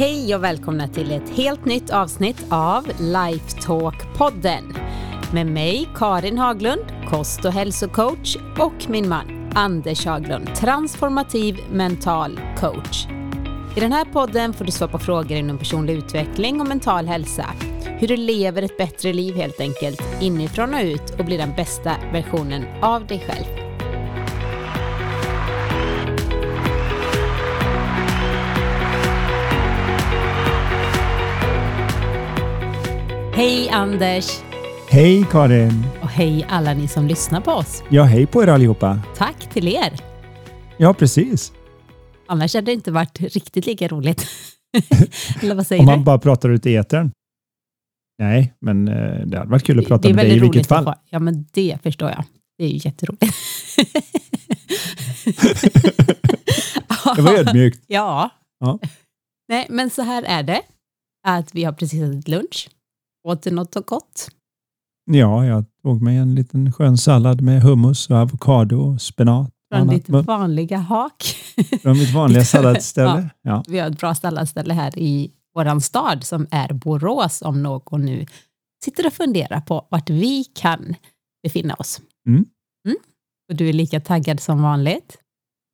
Hej och välkomna till ett helt nytt avsnitt av Lifetalk-podden. Med mig Karin Haglund, kost och hälsocoach och min man Anders Haglund, transformativ mental coach. I den här podden får du svara på frågor inom personlig utveckling och mental hälsa. Hur du lever ett bättre liv helt enkelt, inifrån och ut och blir den bästa versionen av dig själv. Hej Anders! Hej Karin! Och hej alla ni som lyssnar på oss. Ja, hej på er allihopa. Tack till er. Ja, precis. Annars hade det inte varit riktigt lika roligt. Eller vad säger Om du? man bara pratar ut i etern. Nej, men eh, det hade varit kul att prata det är med dig i vilket fall. Ja, men det förstår jag. Det är ju jätteroligt. Det var ödmjukt. Ja. Ja. Nej, men så här är det. Att vi har precis ätit lunch. Åt något och gott. Ja, jag tog mig en liten skön sallad med hummus och avokado och spenat. Från ditt vanliga hak. Från mitt vanliga salladsställe. Ja. Vi har ett bra salladsställe här i våran stad som är Borås om någon nu sitter och funderar på vart vi kan befinna oss. Mm. Mm. Och du är lika taggad som vanligt.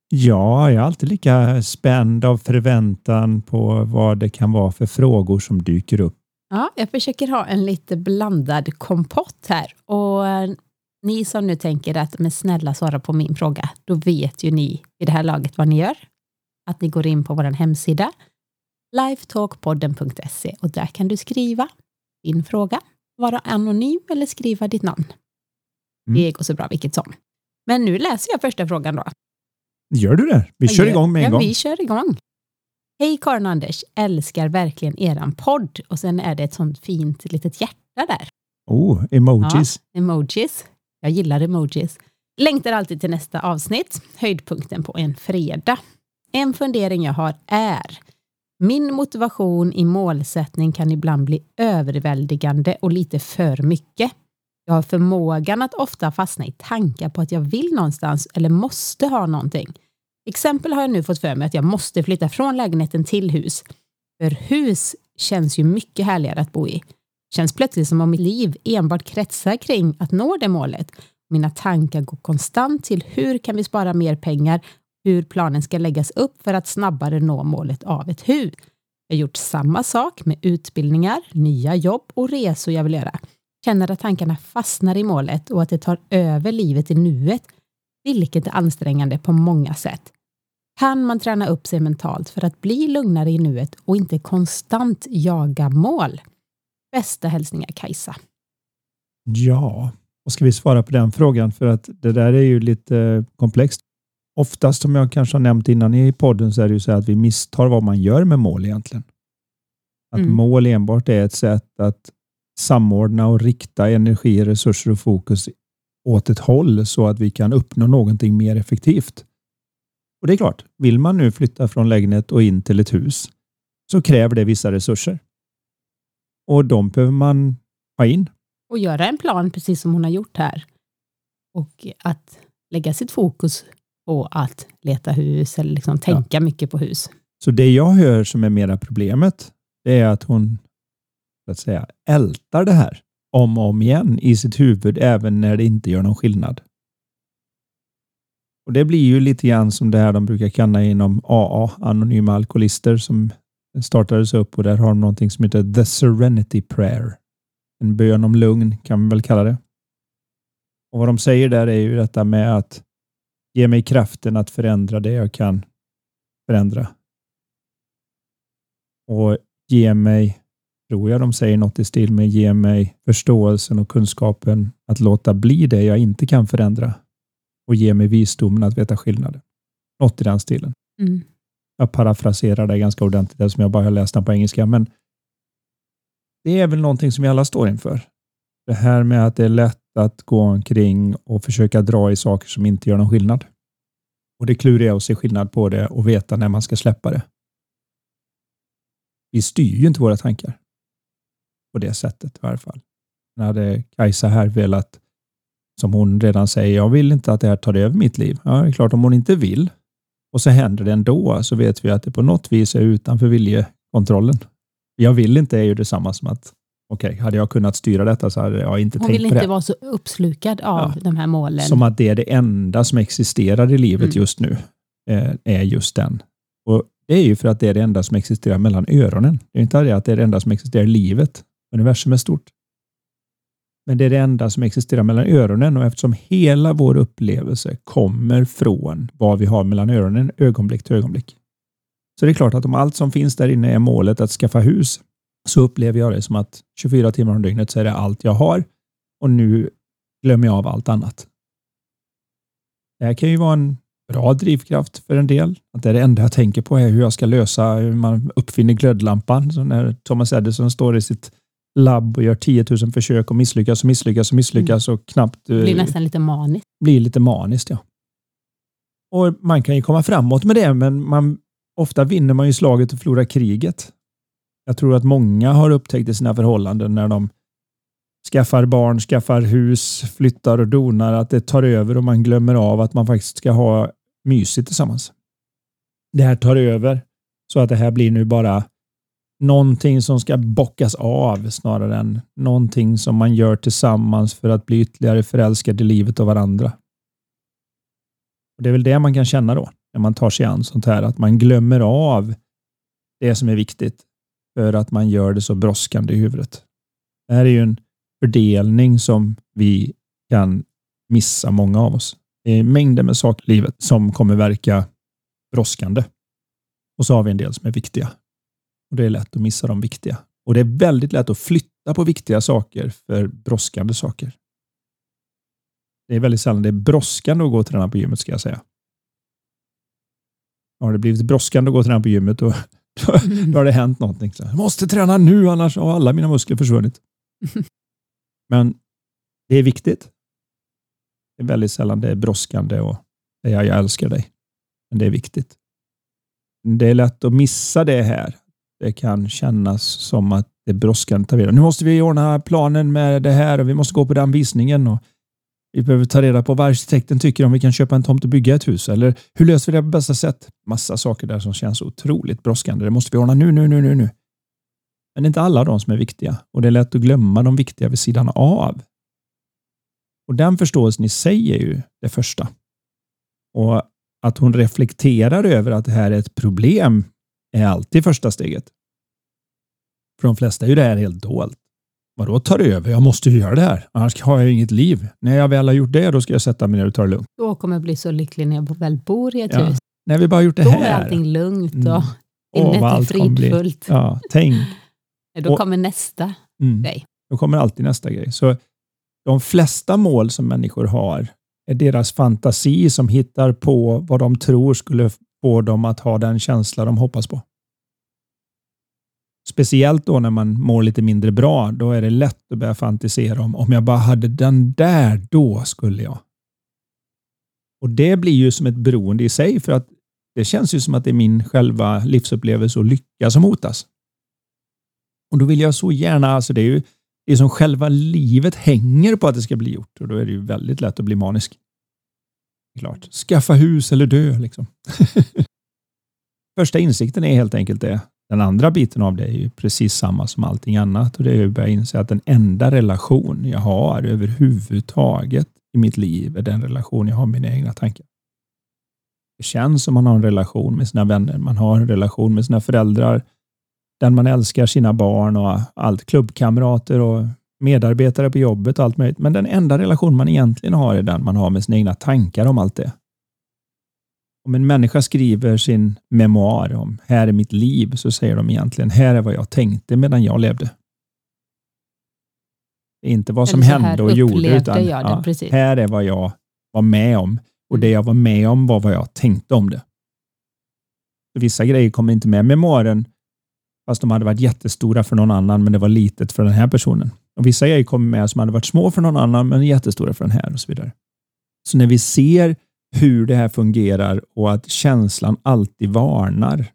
ja, jag är alltid lika spänd av förväntan på vad det kan vara för frågor som dyker upp. Ja, jag försöker ha en lite blandad kompott här. Och eh, ni som nu tänker att men snälla svara på min fråga, då vet ju ni i det här laget vad ni gör. Att ni går in på vår hemsida lifetalkpodden.se och där kan du skriva din fråga, vara anonym eller skriva ditt namn. Mm. Det går så bra vilket som. Men nu läser jag första frågan då. Gör du det? Vi kör igång med en ja, gång. vi kör igång. Hej Karin och Anders, älskar verkligen eran podd. Och sen är det ett sånt fint litet hjärta där. Oh, emojis. Emojis. Jag gillar emojis. Längtar alltid till nästa avsnitt. Höjdpunkten på en fredag. En fundering jag har är min motivation i målsättning kan ibland bli överväldigande och lite för mycket. Jag har förmågan att ofta fastna i tankar på att jag vill någonstans eller måste ha någonting. Exempel har jag nu fått för mig att jag måste flytta från lägenheten till hus. För hus känns ju mycket härligare att bo i. Känns plötsligt som om mitt liv enbart kretsar kring att nå det målet. Mina tankar går konstant till hur kan vi spara mer pengar, hur planen ska läggas upp för att snabbare nå målet av ett hus. Jag har gjort samma sak med utbildningar, nya jobb och resor jag vill göra. Känner att tankarna fastnar i målet och att det tar över livet i nuet, vilket är ansträngande på många sätt. Kan man träna upp sig mentalt för att bli lugnare i nuet och inte konstant jaga mål? Bästa hälsningar Kajsa. Ja, vad ska vi svara på den frågan? För att det där är ju lite komplext. Oftast, som jag kanske har nämnt innan i podden, så är det ju så att vi misstar vad man gör med mål egentligen. Att Mm. mål enbart är ett sätt att samordna och rikta energi, resurser och fokus åt ett håll så att vi kan uppnå någonting mer effektivt. Och det är klart, vill man nu flytta från lägenhet och in till ett hus så kräver det vissa resurser. Och de behöver man ha in Och göra en plan precis som hon har gjort här. Och att lägga sitt fokus på att leta hus eller liksom tänka mycket på hus. Så det jag hör som är mera problemet, det är att hon så att säga, ältar det här om och om igen i sitt huvud, även när det inte gör någon skillnad. Och Det blir ju lite grann som det här de brukar kalla inom AA, Anonyma Alkoholister, som startades upp och där har de någonting som heter The Serenity Prayer. En bön om lugn kan man väl kalla det. Och Vad de säger där är ju detta med att ge mig kraften att förändra det jag kan förändra och ge mig, tror jag de säger något i stil med ge mig förståelsen och kunskapen att låta bli det jag inte kan förändra och ge mig visdomen att veta skillnaden. Något i den stilen. Mm. Jag parafraserar det ganska ordentligt eftersom jag bara har läst den på engelska, men det är väl någonting som vi alla står inför. Det här med att det är lätt att gå omkring och försöka dra i saker som inte gör någon skillnad. Och det kluriga är att se skillnad på det och veta när man ska släppa det. Vi styr ju inte våra tankar på det sättet i varje fall. När hade Kajsa här velat, som hon redan säger, jag vill inte att det här tar över mitt liv. Ja, det är klart, om hon inte vill och så händer det ändå, så vet vi att det på något vis är utanför vilje, kontrollen. Jag vill inte är ju detsamma som att okej, okay, hade jag kunnat styra detta så hade jag inte Hon tänkt vill på det. inte vara så uppslukad av Ja. de här målen. Som att det är det enda som existerar i livet Mm. just nu. eh, Är just den. Och Det är ju för att det är det enda som existerar mellan öronen. Det är inte det att det är det enda som existerar i livet. Universum är stort. Men det är det enda som existerar mellan öronen och eftersom hela vår upplevelse kommer från vad vi har mellan öronen ögonblick till ögonblick. Så det är klart att om allt som finns där inne är målet att skaffa hus så upplever jag det som att 24 timmar om dygnet så är det allt jag har och nu glömmer jag av allt annat. Det här kan ju vara en bra drivkraft för en del. Att det är det enda jag tänker på är hur jag ska lösa hur man uppfinner glödlampan. Så när Thomas Edison står i sitt labb och gör 10 000 försök och misslyckas och misslyckas och misslyckas och knappt det blir eh, nästan lite maniskt. blir lite maniskt. Ja. Och Man kan ju komma framåt med det, men man, ofta vinner man ju slaget och förlorar kriget. Jag tror att många har upptäckt i sina förhållanden när de skaffar barn, skaffar hus, flyttar och donar, att det tar över och man glömmer av att man faktiskt ska ha mysigt tillsammans. Det här tar över så att det här blir nu bara någonting som ska bockas av snarare än någonting som man gör tillsammans för att bli ytterligare förälskade i livet och varandra. Och Det är väl det man kan känna då när man tar sig an sånt här, att man glömmer av det som är viktigt för att man gör det så brådskande i huvudet. Det här är ju en fördelning som vi kan missa, många av oss. Det är mängder med saker i livet som kommer verka brådskande. Och så har vi en del som är viktiga. Och Det är lätt att missa de viktiga. Och det är väldigt lätt att flytta på viktiga saker för brådskande saker. Det är väldigt sällan det är brådskande att gå och träna på gymmet, ska jag säga. Har det blivit brådskande att gå och träna på gymmet, då, då, då har det hänt någonting. Så, jag måste träna nu, annars har alla mina muskler försvunnit. Men det är viktigt. Det är väldigt sällan det är brådskande och säga jag älskar dig. Men det är viktigt. Det är lätt att missa det här. Det kan kännas som att det är brådskande. Ta vidare. Nu måste vi ordna planen med det här och vi måste gå på den visningen. Och vi behöver ta reda på vad arkitekten tycker om vi kan köpa en tomt och bygga ett hus. Eller hur löser vi det på bästa sätt? Massa saker där som känns otroligt brådskande. Det måste vi ordna nu, nu, nu, nu, nu. Men det är inte alla de som är viktiga och det är lätt att glömma de viktiga vid sidan av. Och den förståelsen i sig är ju det första. Och att hon reflekterar över att det här är ett problem är alltid första steget. För de flesta är ju det här helt dolt. Vadå tar över? Jag måste ju göra det här, annars har jag inget liv. När jag väl har gjort det, då ska jag sätta mig ner och ta det lugnt. Då kommer jag bli så lycklig när jag väl bor i ett Ja, hus. När vi bara gjort det Då är här. allting lugnt och Mm. Åh, vad innet är fridfullt. Ja, tänk. Då Och- kommer nästa Mm. grej. Då kommer alltid nästa grej. Så de flesta mål som människor har är deras fantasi som hittar på vad de tror skulle få dem att ha den känsla de hoppas på. Speciellt då när man mår lite mindre bra, då är det lätt att börja fantisera om om jag bara hade den där, då skulle jag. Och det blir ju som ett beroende i sig för att det känns ju som att det är min själva livsupplevelse och lycka som hotas. Och då vill jag så gärna, alltså det är ju det är som själva livet hänger på att det ska bli gjort och då är det ju väldigt lätt att bli manisk. Klart. Skaffa hus eller dö liksom. Första insikten är helt enkelt det. Den andra biten av det är ju precis samma som allting annat och det är ju att börja inse att den enda relation jag har överhuvudtaget i mitt liv är den relation jag har med mina egna tankar. Det känns som man har en relation med sina vänner, man har en relation med sina föräldrar, den man älskar, sina barn och allt, klubbkamrater och medarbetare på jobbet och allt möjligt. Men den enda relation man egentligen har är den man har med sina egna tankar om allt det. Om en människa skriver sin memoar om här är mitt liv så säger de egentligen här är vad jag tänkte medan jag levde. Det är inte vad som hände och gjorde utan det, ja, här är vad jag var med om och det jag var med om var vad jag tänkte om det. Så vissa grejer kommer inte med i memoaren fast de hade varit jättestora för någon annan men det var litet för den här personen. Och Vissa grejer kommer med som hade varit små för någon annan men jättestora för den här och så vidare. Så när vi ser hur det här fungerar och att känslan alltid varnar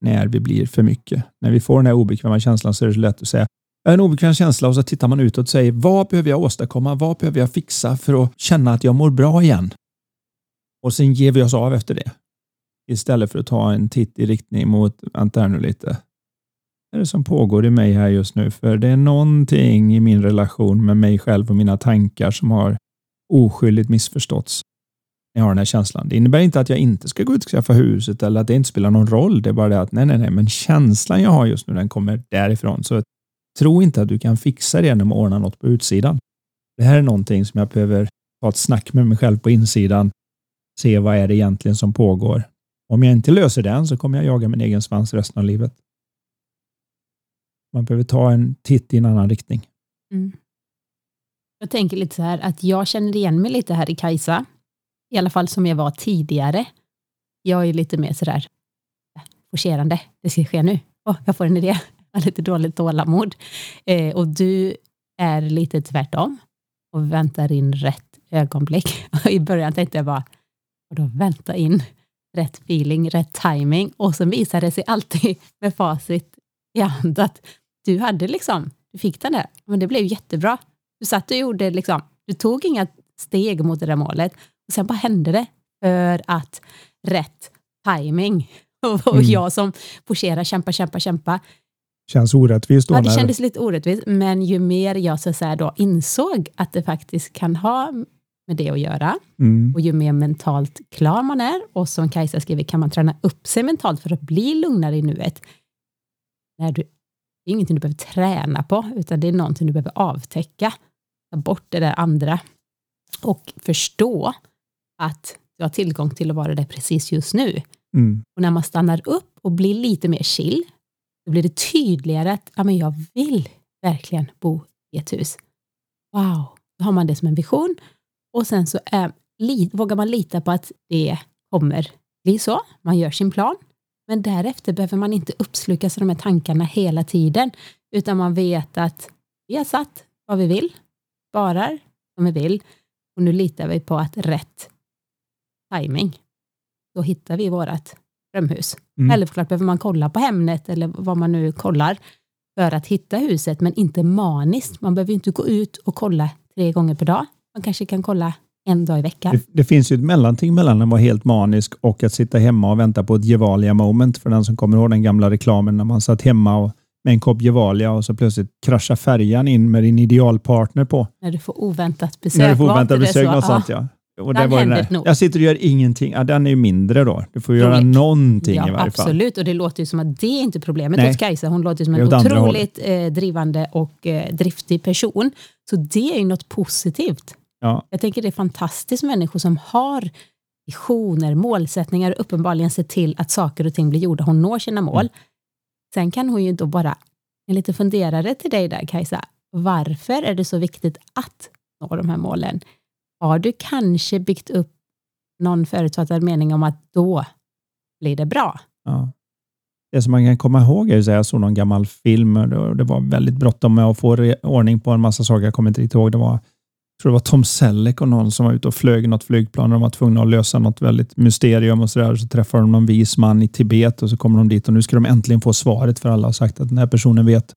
när vi blir för mycket. När vi får den här obekväma känslan så är det så lätt att säga en obekväm känsla och så tittar man utåt och säger vad behöver jag åstadkomma? Vad behöver jag fixa för att känna att jag mår bra igen? Och sen ger vi oss av efter det. Istället för att ta en titt i riktning mot, vänta här nu lite, det som pågår i mig här just nu? För det är någonting i min relation med mig själv och mina tankar som har oskyldigt missförståtts. Jag har den här känslan. Det innebär inte att jag inte ska gå ut och skaffa huset eller att det inte spelar någon roll. Det är bara det att nej, nej, nej, men känslan jag har just nu, den kommer därifrån. Så tro inte att du kan fixa det genom att ordna något på utsidan. Det här är någonting som jag behöver ta ett snack med mig själv på insidan. Se vad är det egentligen som pågår. Om jag inte löser den så kommer jag jaga min egen svans resten av livet. Man behöver ta en titt i en annan riktning. Mm. Jag tänker lite så här att jag känner igen mig lite här i Kajsa. I alla fall som jag var tidigare. Jag är lite mer sådär forcerande. Det ska ske nu. Oh, jag får en idé. Jag har lite dåligt tålamod. Eh, och du är lite tvärtom och väntar in rätt ögonblick. I början tänkte jag bara, och då vänta in rätt feeling, rätt timing och så visar det sig alltid med facit i hand att du hade liksom, du fick den där, men det blev jättebra. Du satt och gjorde liksom, du tog inga steg mot det där målet och sen bara hände det för att rätt timing och, och mm. jag som forcerar, kämpa, kämpa, kämpa. Känns orättvist då? Ja, det kändes lite orättvist, men ju mer jag så säga, då insåg att det faktiskt kan ha med det att göra. Mm. Och ju mer mentalt klar man är, och som Kajsa skriver, kan man träna upp sig mentalt för att bli lugnare i nuet. När du, det är ingenting du behöver träna på, utan det är någonting du behöver avtäcka. Ta bort det där andra. Och förstå att du har tillgång till att vara det precis just nu. Mm. Och när man stannar upp och blir lite mer chill, då blir det tydligare att ja, men jag vill verkligen bo i ett hus. Wow, då har man det som en vision och sen så är, vågar man lita på att det kommer bli så. Man gör sin plan. Men därefter behöver man inte uppslukas av de här tankarna hela tiden, utan man vet att vi har satt vad vi vill, sparar som vi vill och nu litar vi på att rätt timing, då hittar vi vårt drömhus. Mm. Självklart behöver man kolla på Hemnet eller vad man nu kollar för att hitta huset, men inte maniskt. Man behöver inte gå ut och kolla tre gånger per dag. Man kanske kan kolla en dag i veckan. Det, det, finns ju ett mellanting mellan att vara helt manisk och att sitta hemma och vänta på ett Gevalia moment. För den som kommer ihåg den gamla reklamen när man satt hemma och, med en kopp Gevalia och så plötsligt kraschar färjan in med din idealpartner på. När du får oväntat besök. När du får oväntat besök, något sånt ja. Och det var den. Jag sitter och gör ingenting. Ja, den är ju mindre då. Du får göra Roligt. någonting ja, i varje fall. Absolut, och det låter ju som att det är inte problemet Nej. hos Kajsa. Hon låter som en otroligt eh, drivande och eh, driftig person. Så det är ju något positivt. Ja. Jag tänker det är fantastiskt människor som har visioner, målsättningar och uppenbarligen ser till att saker och ting blir gjorda. Hon når sina mål. Mm. Sen kan hon ju då bara, en liten funderare till dig där Kajsa, varför är det så viktigt att nå de här målen? Har du kanske byggt upp någon förutfattad mening om att då blir det bra? Ja. Det som man kan komma ihåg är att jag såg någon gammal film och det var väldigt bråttom med att få ordning på en massa saker. Jag kommer inte riktigt ihåg. Det var tror det var Tom Selleck och någon som var ute och flög något flygplan. De var tvungna att lösa något väldigt mysterium och så där. Så träffar de någon vis man i Tibet och så kommer de dit och nu ska de äntligen få svaret för alla har sagt att den här personen vet.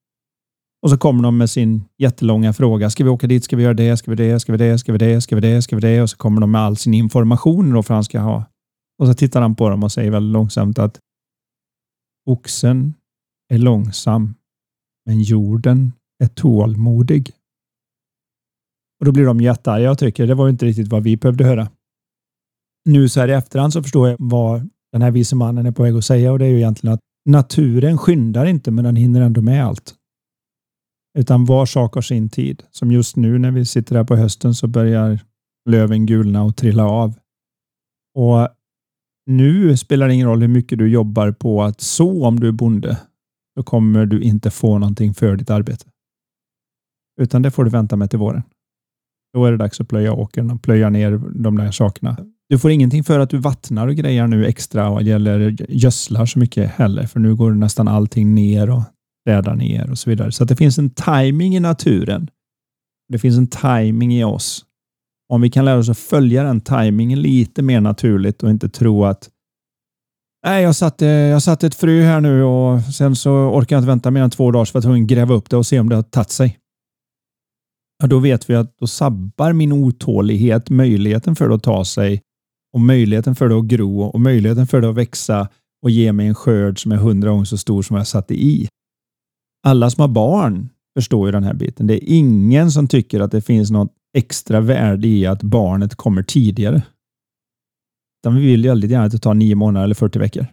Och så kommer de med sin jättelånga fråga. Ska vi åka dit? Ska vi göra det? Ska vi det? Ska vi det? Ska vi det? Ska vi det? Ska vi det? Och så kommer de med all sin information då för han ska ha. Och så tittar han på dem och säger väldigt långsamt att oxen är långsam, men jorden är tålmodig. Och då blir de jättearga och tycker det var inte riktigt vad vi behövde höra. Nu så här i efterhand så förstår jag vad den här vise mannen är på väg att säga och det är ju egentligen att naturen skyndar inte men den hinner ändå med allt. Utan var sak har sin tid. Som just nu när vi sitter här på hösten så börjar löven gulna och trilla av. Och nu spelar det ingen roll hur mycket du jobbar på att så om du är bonde, Då kommer du inte få någonting för ditt arbete. Utan det får du vänta med till våren. Då är det dags att plöja åkern och plöja ner de där sakerna. Du får ingenting för att du vattnar och grejer nu extra vad gäller gödslar så mycket heller, för nu går nästan allting ner och trädar ner och så vidare. Så det finns en timing i naturen. Det finns en timing i oss. Om vi kan lära oss att följa den timingen lite mer naturligt och inte tro att Nej, jag satte, jag satte ett frö här nu och sen så orkar jag inte vänta mer än två dagar för att hon gräva upp det och se om det har tagit sig då vet vi att då sabbar min otålighet möjligheten för det att ta sig och möjligheten för det att gro och möjligheten för det att växa och ge mig en skörd som är hundra gånger så stor som jag satte i. alla som har barn förstår ju den här biten. Det är ingen som tycker att det finns något extra värde i att barnet kommer tidigare. Utan vi vill ju väldigt gärna att det tar nio månader eller 40 veckor.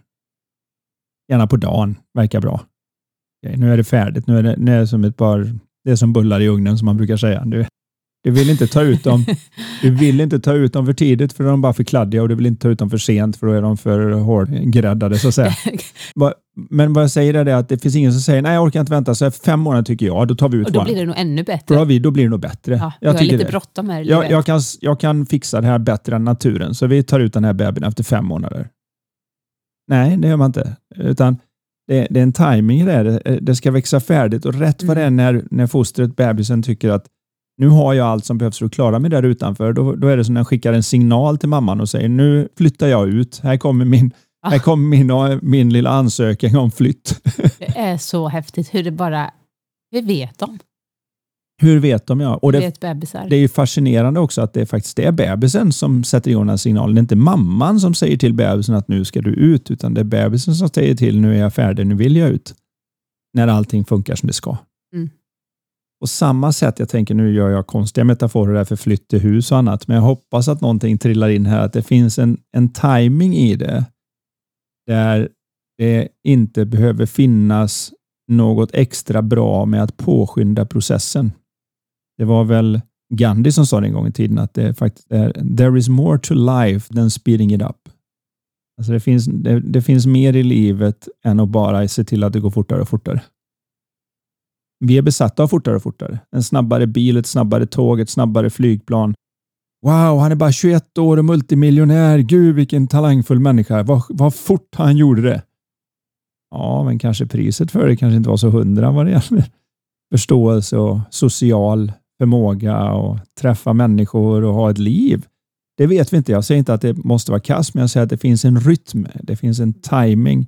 Gärna på dagen, verkar bra. Okej, nu är det färdigt. Nu är det, nu är det som ett par, det är som bullar i ugnen som man brukar säga. Du, du vill inte ta ut dem Du vill inte ta ut dem för tidigt för då är de bara för kladdiga och du vill inte ta ut dem för sent för då är de för hårdgräddade så att säga. Men vad jag säger är att det finns ingen som säger nej jag orkar inte vänta så fem månader tycker jag, då tar vi ut Och då blir det nog ännu bättre. Då, vi, då blir det nog bättre. Ja, jag har lite bråttom här. Jag, jag, kan, jag kan fixa det här bättre än naturen, så vi tar ut den här bebisen efter fem månader. Nej, det gör man inte. Utan det, det är en timing det. här. Det ska växa färdigt och rätt vad det är när, när fostret, bebisen, tycker att nu har jag allt som behövs för att klara mig där utanför. Då, då är det som när den skickar en signal till mamman och säger nu flyttar jag ut. Här kommer min, Ah. här kommer min, min lilla ansökan om flytt. Det är så häftigt hur det bara... Vi vet dem. Hur vet de? Ja? Och det, vet bebisar. Det är ju fascinerande också att det faktiskt är bebisen som sätter igång den här signalen. Det är inte mamman som säger till bebisen att nu ska du ut, utan det är bebisen som säger till nu är jag färdig, nu vill jag ut. När allting funkar som det ska. Mm. På samma sätt, jag tänker nu gör jag konstiga metaforer där för flytt till hus och annat, men jag hoppas att någonting trillar in här, att det finns en, en timing i det, där det inte behöver finnas något extra bra med att påskynda processen. Det var väl Gandhi som sa det en gång i tiden att det faktiskt är “There is more to life than speeding it up”. Alltså det, finns, det, det finns mer i livet än att bara se till att det går fortare och fortare. Vi är besatta av fortare och fortare. En snabbare bil, ett snabbare tåg, ett snabbare flygplan. Wow, han är bara 21 år och multimiljonär. Gud, vilken talangfull människa. Vad, vad fort han gjorde det. Ja, men kanske priset för det kanske inte var så hundra vad det gäller förståelse och social förmåga och träffa människor och ha ett liv. Det vet vi inte. Jag säger inte att det måste vara kast, men jag säger att det finns en rytm. Det finns en timing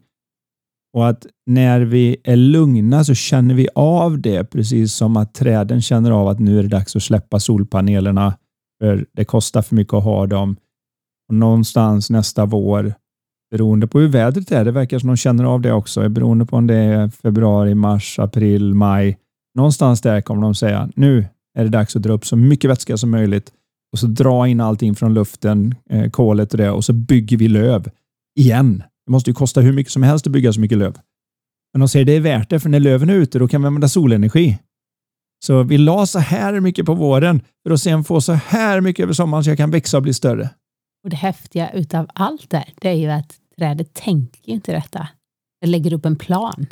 och att när vi är lugna så känner vi av det precis som att träden känner av att nu är det dags att släppa solpanelerna för det kostar för mycket att ha dem. Och någonstans nästa vår, beroende på hur vädret är, det verkar som de känner av det också, beroende på om det är februari, mars, april, maj. Någonstans där kommer de säga nu är det dags att dra upp så mycket vätska som möjligt och så dra in allting från luften, eh, kolet och det och så bygger vi löv igen. Det måste ju kosta hur mycket som helst att bygga så mycket löv. Men de säger det är värt det för när löven är ute då kan vi använda solenergi. Så vi la så här mycket på våren för att sen få så här mycket över sommaren så jag kan växa och bli större. Och det häftiga utav allt där, det är ju att trädet tänker ju inte detta. Det lägger upp en plan.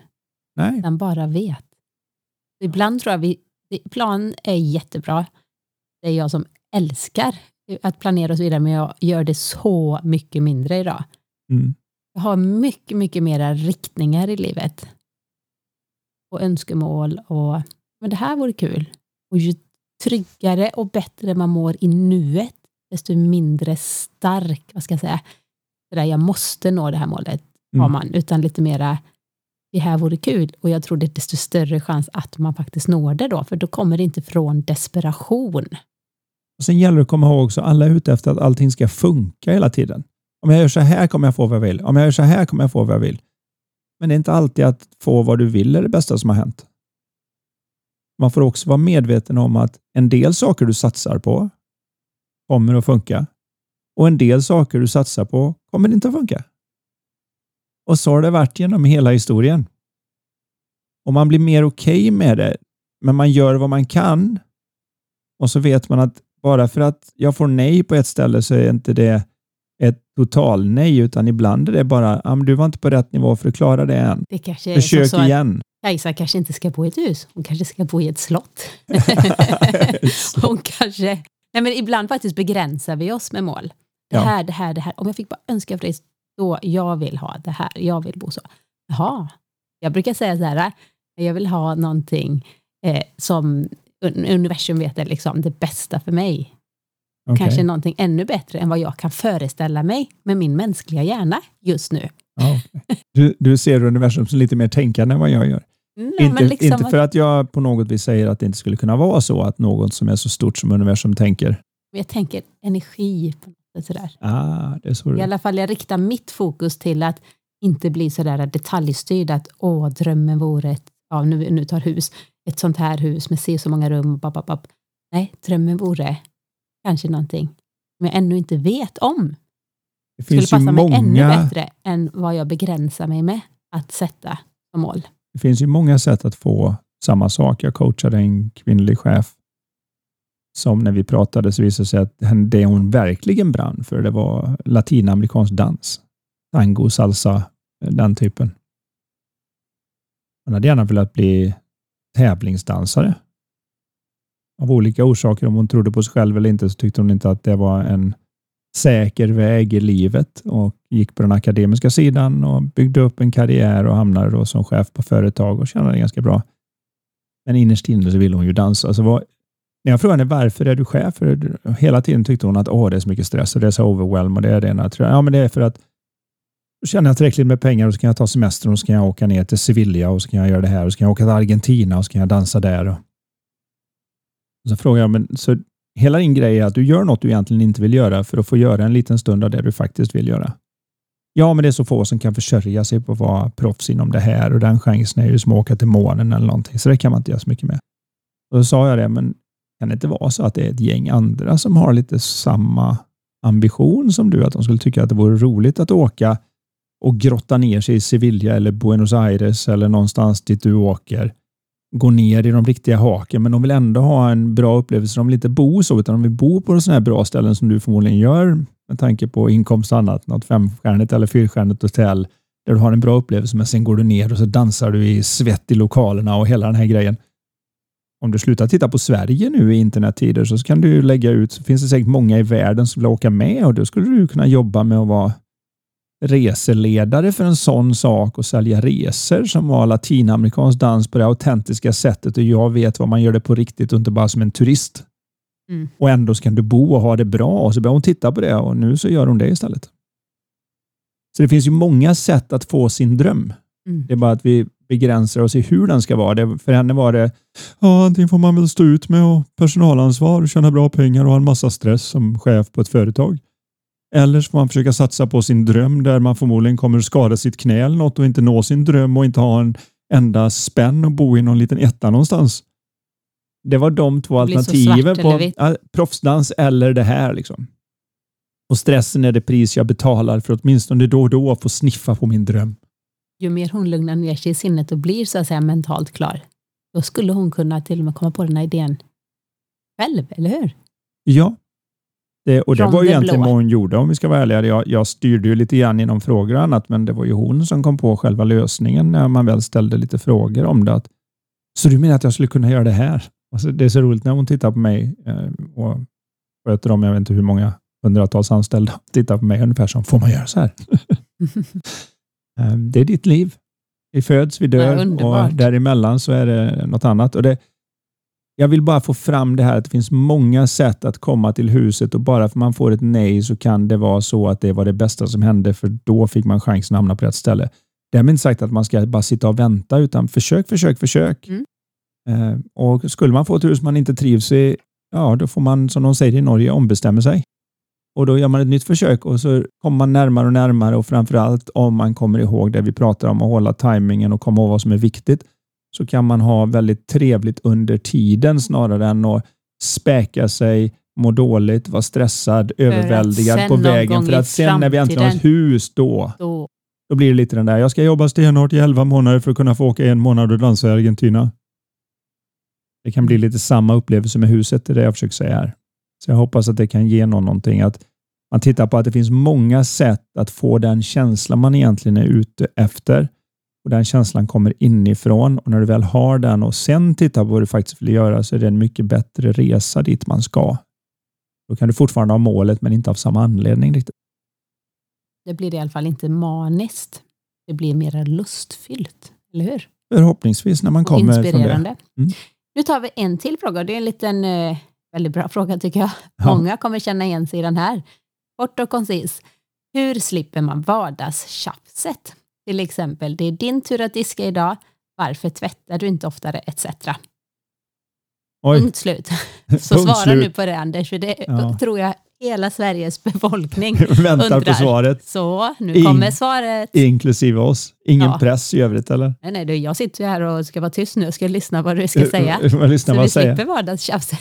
Nej, Den bara vet. Ibland tror jag vi, plan är jättebra. Det är jag som älskar att planera och så vidare, men jag gör det så mycket mindre idag. mm. Jag har mycket, mycket mera riktningar i livet. Och önskemål och men det här vore kul. Och ju tryggare och bättre man mår i nuet, desto mindre stark, vad ska jag säga, det där jag måste nå det här målet har Mm. man, utan lite mera det här vore kul och jag tror det är desto större chans att man faktiskt når det då, för då kommer det inte från desperation. Och Sen gäller det att komma ihåg också, alla är ute efter att allting ska funka hela tiden. Om jag gör så här kommer jag få vad jag vill. Om jag gör så här kommer jag få vad jag vill. Men det är inte alltid att få vad du vill är det bästa som har hänt. Man får också vara medveten om att en del saker du satsar på kommer att funka och en del saker du satsar på kommer inte att funka. Och så har det varit genom hela historien. Och man blir mer okej okay med det, men man gör vad man kan och så vet man att bara för att jag får nej på ett ställe så är inte det ett total nej, utan ibland är det bara, ah, du var inte på rätt nivå för att klara det än. Det kanske är Försök så igen. Kajsa kanske inte ska bo i ett hus, hon kanske ska bo i ett slott. hon kanske... Nej, men ibland faktiskt begränsar vi oss med mål. Det Ja. här, det här, det här. Om jag fick bara önska för dig, då jag vill ha det här, jag vill bo så. Jaha, jag brukar säga så här, jag vill ha någonting eh, som un- universum vet är liksom det bästa för mig. Okej. Kanske någonting ännu bättre än vad jag kan föreställa mig med min mänskliga hjärna just nu. Ja, du, du ser universum som lite mer tänkande än vad jag gör. Nej, inte, men liksom inte för att jag på något vis säger att det inte skulle kunna vara så att något som är så stort som universum tänker. Jag tänker energi sådär. Ah, det är så I alla fall jag riktar mitt fokus till att inte bli sådär detaljstyrd att åh, drömmen vore ett ja, nu, nu tar hus, ett sånt här hus med se så många rum. Bap, bap, bap. Nej, drömmen vore kanske någonting som jag ännu inte vet om. Det Skulle finns, ju passa mig ännu många, bättre än vad jag begränsar mig med att sätta som mål. det finns ju många sätt att få samma sak. Jag coachade en kvinnlig chef som när vi pratade så visade det sig att det hon verkligen brann för det var latinamerikansk dans. Tango, salsa, den typen. Hon hade gärna velat bli tävlingsdansare. Av olika orsaker, om hon trodde på sig själv eller inte, så tyckte hon inte att det var en säker väg i livet och gick på den akademiska sidan och byggde upp en karriär och hamnade då som chef på företag och tjänade ganska bra. Men innerst inne så ville hon ju dansa. Så vad, när jag frågade henne varför är du chef? För hela tiden tyckte hon att Åh, det är så mycket stress och det är så overwhelm och det är det. ena." Ja, men det är för att då tjänar jag tillräckligt med pengar och så kan jag ta semester och så kan jag åka ner till Sevilla och så kan jag göra det här och så kan jag åka till Argentina och så kan jag dansa där. Och, och så frågar jag, men så hela din grej är att du gör något du egentligen inte vill göra för att få göra en liten stund av det du faktiskt vill göra. Ja, men det är så få som kan försörja sig på att vara proffs inom det här och den chansen är ju som att åka till månen eller någonting, så det kan man inte göra så mycket med. Och då sa jag det, men kan det inte vara så att det är ett gäng andra som har lite samma ambition som du, att de skulle tycka att det vore roligt att åka och grotta ner sig i Sevilla eller Buenos Aires eller någonstans dit du åker. Gå ner i de riktiga haken, men de vill ändå ha en bra upplevelse. De vill inte bo så, utan de vill bo på sådana här bra ställen som du förmodligen gör med tanke på inkomst och annat. Något femstjärnigt eller fyrstjärnigt hotell där du har en bra upplevelse, men sen går du ner och så dansar du i svett i lokalerna och hela den här grejen. Om du slutar titta på Sverige nu i internettider så kan du lägga ut, så finns det säkert många i världen som vill åka med och då skulle du kunna jobba med att vara reseledare för en sån sak och sälja resor som var latinamerikansk dans på det autentiska sättet och jag vet vad man gör det på riktigt och inte bara som en turist. Mm. Och ändå ska du bo och ha det bra och så börjar hon titta på det och nu så gör hon det istället. Så det finns ju många sätt att få sin dröm. Mm. Det är bara att vi begränsar oss i hur den ska vara. Det, för henne var det, ja, antingen får man väl stå ut med och personalansvar tjäna bra pengar och ha en massa stress som chef på ett företag. Eller så får man försöka satsa på sin dröm där man förmodligen kommer att skada sitt knä eller något och inte nå sin dröm och inte ha en enda spänn och bo i någon liten etta någonstans. Det var de två alternativen på eller proffsdans eller det här. Liksom. Och stressen är det pris jag betalar för att åtminstone då och då få sniffa på min dröm. Ju mer hon lugnar ner sig i sinnet och blir så att säga mentalt klar, då skulle hon kunna till och med komma på den här idén själv, eller hur? Ja. Det, och det Från var ju det egentligen blå. vad hon gjorde om vi ska vara ärliga. Jag, jag styrde ju lite grann inom frågor och annat, men det var ju hon som kom på själva lösningen när man väl ställde lite frågor om det. Att, så du menar att jag skulle kunna göra det här? Alltså, det är så roligt när hon tittar på mig eh, och sköter om, jag vet inte hur många hundratals anställda, tittar på mig ungefär som, får man göra så här? Eh, det är ditt liv. Vi föds, vi dör och däremellan så är det något annat. Och det, jag vill bara få fram det här att det finns många sätt att komma till huset och bara för man får ett nej så kan det vara så att det var det bästa som hände för då fick man chansen att hamna på rätt ställe. Därmed inte sagt att man ska bara sitta och vänta utan försök, försök, försök. Mm. Eh, och Skulle man få ett hus man inte trivs i, ja då får man som de säger i Norge ombestämma sig. Och Då gör man ett nytt försök och så kommer man närmare och närmare och framförallt om man kommer ihåg det vi pratar om att hålla tajmingen och komma ihåg vad som är viktigt så kan man ha väldigt trevligt under tiden snarare än att späka sig, må dåligt, vara stressad, överväldigad sen på vägen. För att sen när vi äntligen har ett hus då, Då, då blir det lite den där, jag ska jobba stenhårt i 11 månader för att kunna få åka en månad och dansa i Argentina. Det kan bli lite samma upplevelse med huset, det är det jag försöker säga här. Så jag hoppas att det kan ge någon någonting. Att man tittar på att det finns många sätt att få den känsla man egentligen är ute efter. Och Den känslan kommer inifrån och när du väl har den och sen tittar på vad du faktiskt vill göra så är det en mycket bättre resa dit man ska. Då kan du fortfarande ha målet men inte av samma anledning riktigt. det blir i alla fall inte maniskt. Det blir mer lustfyllt, eller hur? Förhoppningsvis när man Och kommer från det. inspirerande. Mm. Nu tar vi en till fråga. Det är en liten eh, väldigt bra fråga tycker jag. Ja. Många kommer känna igen sig i den här. Kort och koncis. Hur slipper man vardagstjafset? Till exempel, det är din tur att diska idag. Varför tvättar du inte oftare? Etc. Oj, Punkt slut. Så punkt svara slut. nu på det Anders, för det Ja. tror jag hela Sveriges befolkning Väntar undrar. på svaret. Så, nu In- kommer svaret. Inklusive oss. Ingen Ja. press i övrigt eller? Nej, nej, du, jag sitter ju här och ska vara tyst nu och ska lyssna vad du ska säga. Jag lyssnar Så vad vi säger. slipper vardagstjafset.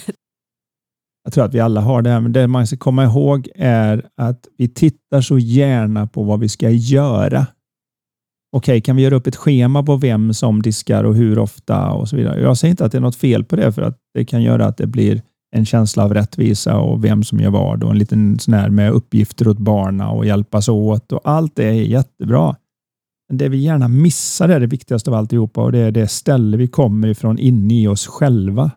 Jag tror att vi alla har det här, men det man ska komma ihåg är att vi tittar så gärna på vad vi ska göra. Okej, kan vi göra upp ett schema på vem som diskar och hur ofta och så vidare. Jag säger inte att det är något fel på det, för att det kan göra att det blir en känsla av rättvisa och vem som gör vad och en liten sån här med uppgifter åt barna och hjälpas åt och allt det är jättebra. Men det vi gärna missar är det viktigaste av alltihopa och det är det ställe vi kommer ifrån inne i oss själva.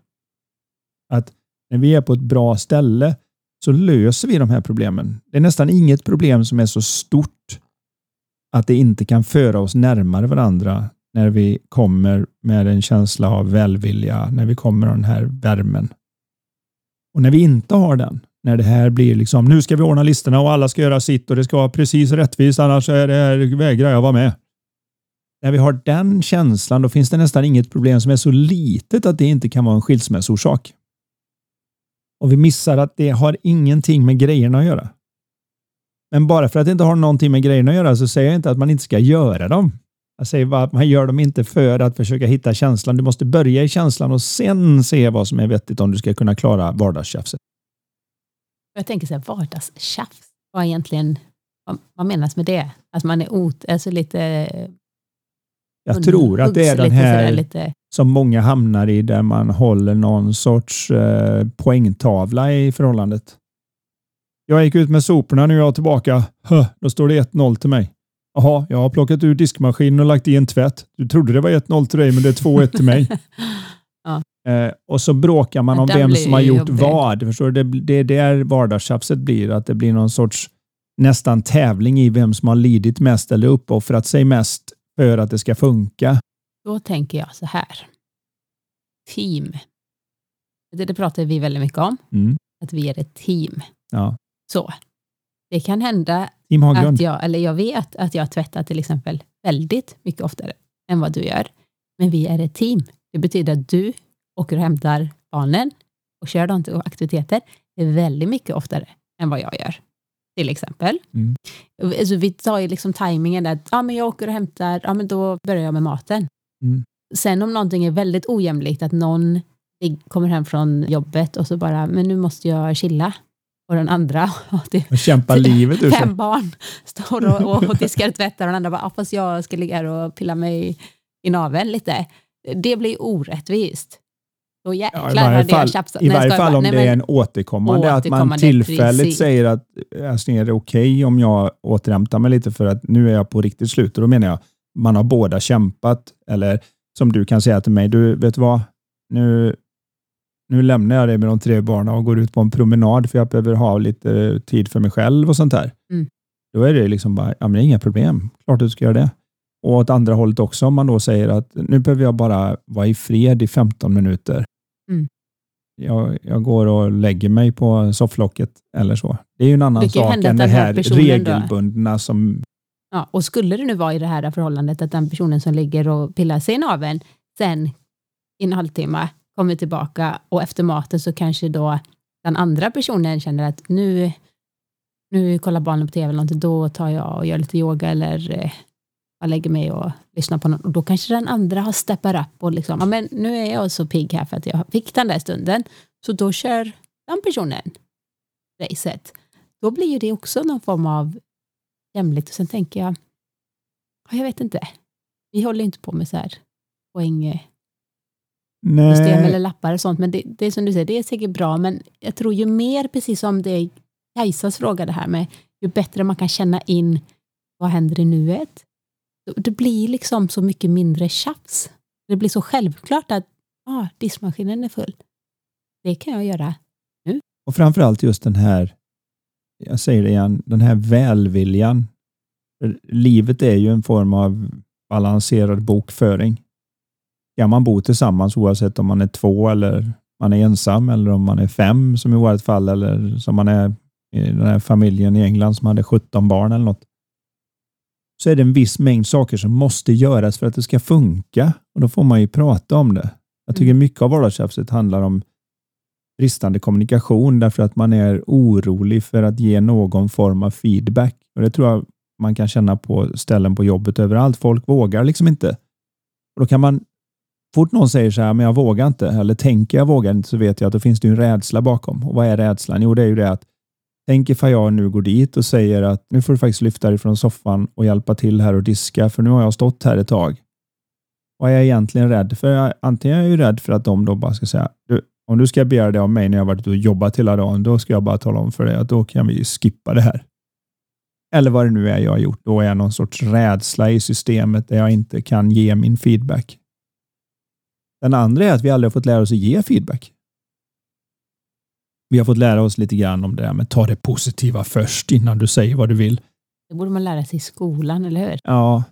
Att när vi är på ett bra ställe så löser vi de här problemen. Det är nästan inget problem som är så stort att det inte kan föra oss närmare varandra när vi kommer med en känsla av välvilja, när vi kommer med den här värmen. Och när vi inte har den, när det här blir liksom, nu ska vi ordna listorna och alla ska göra sitt och det ska vara precis rättvist, annars är det här, vägrar jag vara med. När vi har den känslan, då finns det nästan inget problem som är så litet att det inte kan vara en skilsmässorsak. Och vi missar att det har ingenting med grejerna att göra. Men bara för att det inte har någonting med grejerna att göra så säger jag inte att man inte ska göra dem. Jag säger bara att man gör dem inte för att försöka hitta känslan. Du måste börja i känslan och sen se vad som är vettigt om du ska kunna klara vardagstjafset. Jag tänker så här, vardagstjafs, vad egentligen, vad, vad menas med det? Att man är ot, alltså lite... Jag tror att det är den här Lite, som många hamnar i där man håller någon sorts eh, poängtavla i förhållandet. Jag gick ut med soporna, nu är jag tillbaka. Hö, då står det 1-0 till mig. Jaha, jag har plockat ur diskmaskinen och lagt i en tvätt. Du trodde det var 1-0 till dig, men det är 2-1 till mig. Ja. eh, och så bråkar man om vem som har gjort jobbig. vad. Förstår du? Det, det är där vardagstjafset blir, att det blir någon sorts nästan tävling i vem som har lidit mest eller uppoffrat sig mest för att det ska funka. då tänker jag så här. Team. Det, det pratar vi väldigt mycket om, Mm. att vi är ett team. Ja. Så. Det kan hända Team Haglund. att jag, eller jag vet att jag tvättar till exempel väldigt mycket oftare än vad du gör. Men vi är ett team. Det betyder att du åker och hämtar barnen och kör dem till aktiviteter väldigt mycket oftare än vad jag gör. Till exempel. Mm. Alltså, vi tar ju liksom tajmingen där, ja, men jag åker och hämtar, ja, men då börjar jag med maten. Mm. Sen om någonting är väldigt ojämlikt, att någon kommer hem från jobbet och så bara, men nu måste jag chilla. Och den andra Och kämpa livet ur fem barn står och, och, och diskar och tvättar och den andra bara, ja, fast jag ska ligga här och pilla mig i naveln lite. Det blir orättvist. Då Ja, jäklar I varje hade fall, jag tjafsat. i varje fall om nej, det är en återkommande, att man Återkommande, tillfälligt precis. säger att alltså, är det okej om jag återhämtar mig lite för att nu är jag på riktigt slut. Och då menar jag, man har båda kämpat. Eller som du kan säga till mig, du vet du vad, nu, nu lämnar jag dig med de tre barnen och går ut på en promenad för jag behöver ha lite tid för mig själv och sånt där. Mm. Då är det liksom bara, ja men det är inga problem, klart du ska göra det. Och åt andra hållet också, om man då säger att nu behöver jag bara vara i fred i 15 minuter. Jag, jag går och lägger mig på sofflocket eller så. Det är ju en annan Det sak än det här regelbundna som... Ja, och skulle det nu vara i det här förhållandet att den personen som ligger och pillar sig i naveln sen i en halvtimme kommer tillbaka och efter maten så kanske då den andra personen känner att nu, nu kollar barnen på tv eller någonting, då tar jag och gör lite yoga eller eh, jag lägger mig och lyssnar på något. Och då kanske den andra har steppat upp och liksom, ja, men nu är jag så pigg här för att jag fick den där stunden. Så då kör den personen racet. Då blir ju det också någon form av jämlikt. Och sen tänker jag, ja, jag vet inte. Vi håller inte på med så här poängsystem eller Nej, lappar och sånt. Men det, det är som du säger, det är säkert bra. Men jag tror ju mer, precis som det Kajsas fråga det här med, ju bättre man kan känna in vad händer i nuet. Det blir liksom så mycket mindre tjafs. Det blir så självklart att ah, diskmaskinen är full. Det kan jag göra. nu. och framförallt just den här, jag säger det igen, den här välviljan. Livet är ju en form av balanserad bokföring. Kan man bo tillsammans oavsett om man är två eller man är ensam eller om man är fem som i vårt fall eller som man är i den här familjen i England som hade 17 barn eller något. Så är det en viss mängd saker som måste göras för att det ska funka och då får man ju prata om det. Jag tycker Mm. mycket av vardagstjafset handlar om bristande kommunikation därför att man är orolig för att ge någon form av feedback. Och Det tror jag man kan känna på ställen på jobbet överallt. Folk vågar liksom inte. Och Då kan man, fort någon säger så här, men jag vågar inte, eller tänker jag vågar inte, så vet jag att då finns det en rädsla bakom. Och vad är rädslan? Jo, det är ju det att Tänk ifall jag nu går dit och säger att nu får du faktiskt lyfta dig från soffan och hjälpa till här och diska, för nu har jag stått här ett tag. Vad är jag egentligen rädd för? Antingen är jag ju rädd för att de då bara ska säga, du, om du ska begära det av mig när jag varit ute och jobbat hela dagen, då ska jag bara tala om för dig att då kan vi skippa det här. Eller vad det nu är jag har gjort. Då är jag någon sorts rädsla i systemet där jag inte kan ge min feedback. Den andra är att vi aldrig har fått lära oss att ge feedback. Vi har fått lära oss lite grann om det där med ta det positiva först innan du säger vad du vill. Det borde man lära sig i skolan, eller hur? Ja,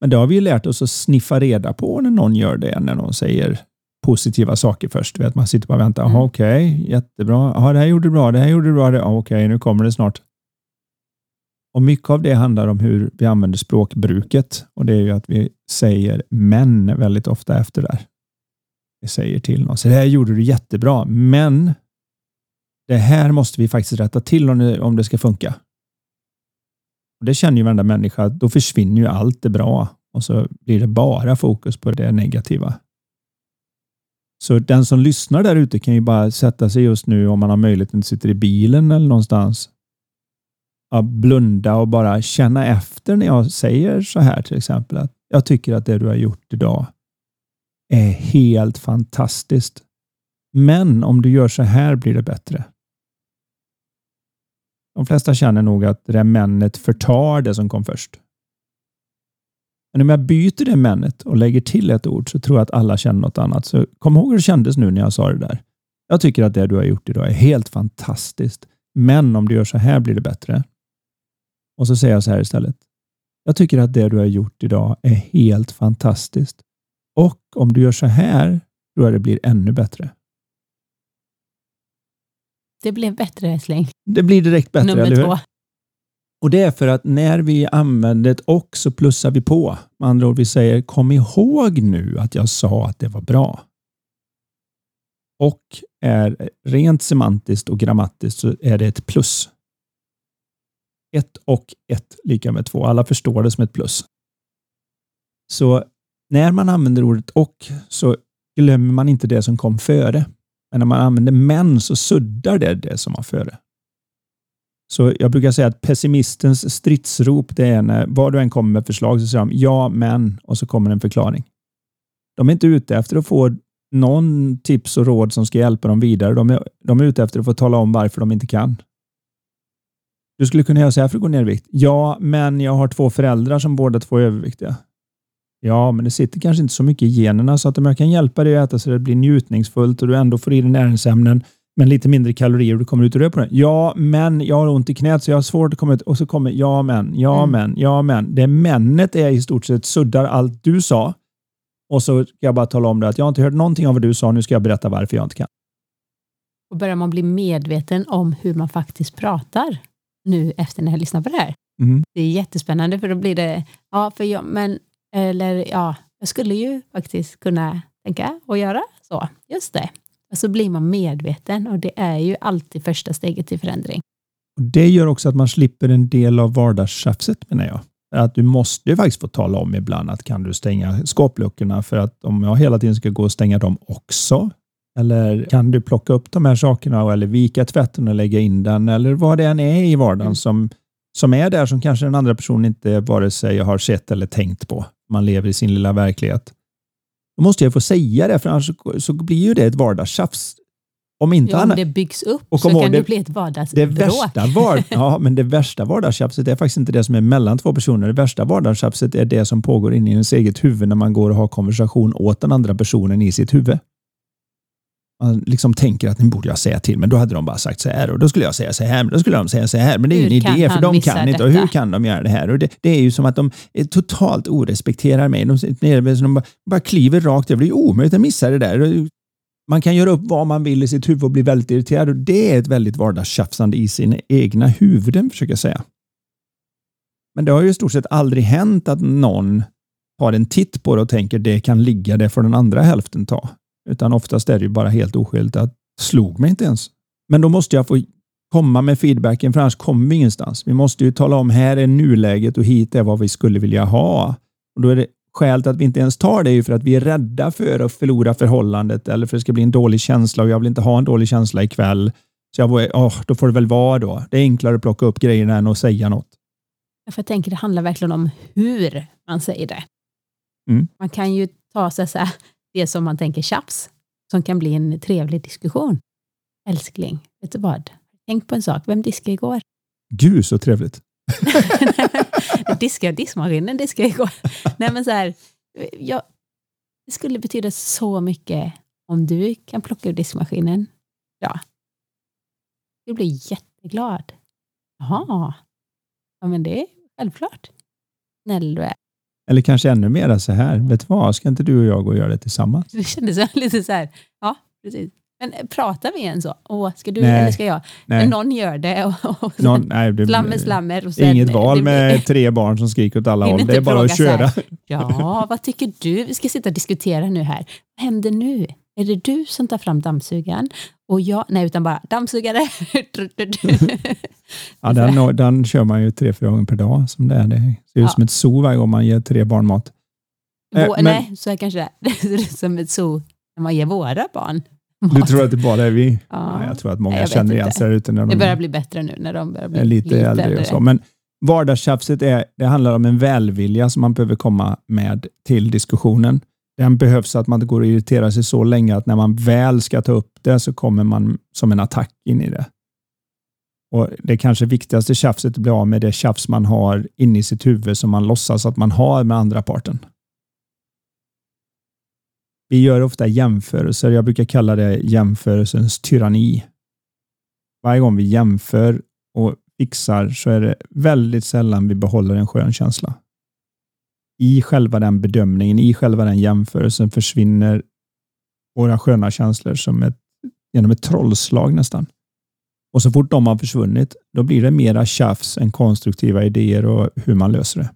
men det har vi ju lärt oss att sniffa reda på när någon gör det, när någon säger positiva saker först. Vet, man sitter bara och väntar. Mm. Okej, okay, jättebra. Aha, det här gjorde du bra, det här gjorde du bra. Okej, nu kommer det snart. Och Mycket av det handlar om hur vi använder språkbruket. Och Det är ju att vi säger men väldigt ofta efter där. Vi säger till någon, så det här gjorde du jättebra, men det här måste vi faktiskt rätta till om det, om det ska funka. Och Det känner ju varenda människa, att då försvinner ju allt det bra och så blir det bara fokus på det negativa. Så den som lyssnar där ute kan ju bara sätta sig just nu om man har möjligheten, sitter i bilen eller någonstans. Att blunda och bara känna efter när jag säger så här till exempel. att Jag tycker att det du har gjort idag är helt fantastiskt. Men om du gör så här blir det bättre. De flesta känner nog att det där männet förtar det som kom först. Men om jag byter det männet och lägger till ett ord så tror jag att alla känner något annat. Så kom ihåg hur det kändes nu när jag sa det där. Jag tycker att det du har gjort idag är helt fantastiskt. Men om du gör så här blir det bättre. Och så säger jag så här istället. Jag tycker att det du har gjort idag är helt fantastiskt. Och om du gör så här tror jag det blir ännu bättre. Det blev bättre älskling. Det blir direkt bättre, eller Nummer hur? två. Och det är för att när vi använder ett och så plussar vi på. Med andra ord, vi säger kom ihåg nu att jag sa att det var bra. Och är rent semantiskt och grammatiskt så är det ett plus. Ett och ett lika med två. Alla förstår det som ett plus. Så när man använder ordet och så glömmer man inte det som kom före. Men när man använder men så suddar det det som var före. Så jag brukar säga att pessimistens stridsrop det är när vad du än kommer med förslag så säger de ja, men och så kommer en förklaring. De är inte ute efter att få någon tips och råd som ska hjälpa dem vidare. De är, de är ute efter att få tala om varför de inte kan. Du skulle kunna göra så här för att gå ner i vikt. Ja, men jag har två föräldrar som båda två är överviktiga. Ja, men det sitter kanske inte så mycket i generna så att om jag kan hjälpa dig att äta så det blir njutningsfullt och du ändå får i dig näringsämnen men lite mindre kalorier och du kommer ut och rör på det. Ja, men jag har ont i knät så jag har svårt att komma ut. Och så kommer ja, men, ja, Mm. men, ja, men. Det männet är i stort sett suddar allt du sa. Och så ska jag bara tala om det att jag har inte hört någonting av vad du sa. Nu ska jag berätta varför jag inte kan. Och börjar man bli medveten om hur man faktiskt pratar nu efter när jag lyssnar på det här. Mm. Det är jättespännande för då blir det, ja, för jag, men, eller ja, jag skulle ju faktiskt kunna tänka och göra så. Just det. Och så blir man medveten och det är ju alltid första steget till förändring. Det gör också att man slipper en del av vardagstjafset menar jag. Att du måste ju faktiskt få tala om ibland att kan du stänga skåpluckorna för att om jag hela tiden ska gå och stänga dem också. Eller kan du plocka upp de här sakerna eller vika tvätten och lägga in den eller vad det än är i vardagen Mm. som, som är där som kanske den andra personen inte vare sig har sett eller tänkt på. Man lever i sin lilla verklighet. Då måste jag få säga det för annars så, blir ju det ett vardagstjafs. Om inte Ja, om annat. det byggs upp Och så kan det, det- bli ett Det vardagsbråk. värsta, var, ja, men det värsta vardagstjafset är faktiskt inte det som är mellan två personer. Det värsta vardagstjafset är det som pågår inne i ens eget huvud när man går och har konversation åt den andra personen i sitt huvud. Man liksom tänker att nu borde jag säga till, men då hade de bara sagt så här och då skulle jag säga så här, men då skulle de säga så här, men det är Hur ingen idé för de kan inte och hur detta? kan de göra det här? Och det, det är ju som att de totalt orespekterar mig. De, de bara, bara kliver rakt över. Det är omöjligt att missa det där. Man kan göra upp vad man vill i sitt huvud och bli väldigt irriterad och det är ett väldigt vardagstjafsande i sina egna huvuden, försöker jag säga. Men det har ju i stort sett aldrig hänt att någon tar en titt på det och tänker det kan ligga, det får den andra hälften ta. Utan oftast är det ju bara helt oskyldigt att slog mig inte ens. Men då måste jag få komma med feedbacken för annars kommer vi ingenstans. Vi måste ju tala om här är nuläget och hit är vad vi skulle vilja ha. Och då är det skälet att vi inte ens tar det är för att vi är rädda för att förlora förhållandet eller för att det ska bli en dålig känsla och jag vill inte ha en dålig känsla ikväll. Så jag, oh, då får det väl vara då. Det är enklare att plocka upp grejerna än att säga något. För jag tänker det handlar verkligen om hur man säger det. Mm. Man kan ju ta sig så här, det som man tänker tjafs, som kan bli en trevlig diskussion. Älskling, vet du vad? Tänk på en sak, vem diskade igår? Gud så trevligt. diskade diskmaskinen diskade igår. Nej men så här, jag, det skulle betyda så mycket om du kan plocka ur diskmaskinen. Ja. Du blir jätteglad. Jaha. Ja men det är självklart. Snäll du är. Eller kanske ännu mer så här, vet du vad, ska inte du och jag gå och göra det tillsammans? Det kändes lite så här, ja precis. Men eh, pratar vi än så? Åh, ska du nej, eller ska jag? Nej. Men någon gör det. Och, och någon, nej, det, slammer, slammer. Och sen, inget val med tre barn som skriker åt alla håll. Det är bara att köra. Här, ja, vad tycker du? Vi ska sitta och diskutera nu här. Vad händer nu? Är det du som tar fram dammsugaren? Och jag, nej, utan bara dammsugare. ja, den, den kör man ju tre, fyra gånger per dag. Som det, är. det ser ut ja. som ett zoo varje gång man ger tre barn mat. Bo, äh, nej, så är kanske det. ser ut som ett zoo när man ger våra barn du tror att det bara är vi? Ja. jag tror att många Nej, känner igen sig ute. När de det börjar bli bättre nu när de börjar bli lite, lite äldre. Och så. Men vardagstjafset är, det handlar om en välvilja som man behöver komma med till diskussionen. Den behövs så att man inte går och irriterar sig så länge att när man väl ska ta upp det så kommer man som en attack in i det. Och Det kanske viktigaste tjafset att bli av med det tjafs man har inne i sitt huvud som man låtsas att man har med andra parten. Vi gör ofta jämförelser. Jag brukar kalla det jämförelsens tyranni. Varje gång vi jämför och fixar så är det väldigt sällan vi behåller en skön känsla. I själva den bedömningen, i själva den jämförelsen försvinner våra sköna känslor som ett, genom ett trollslag nästan. Och så fort de har försvunnit, då blir det mera tjafs än konstruktiva idéer och hur man löser det.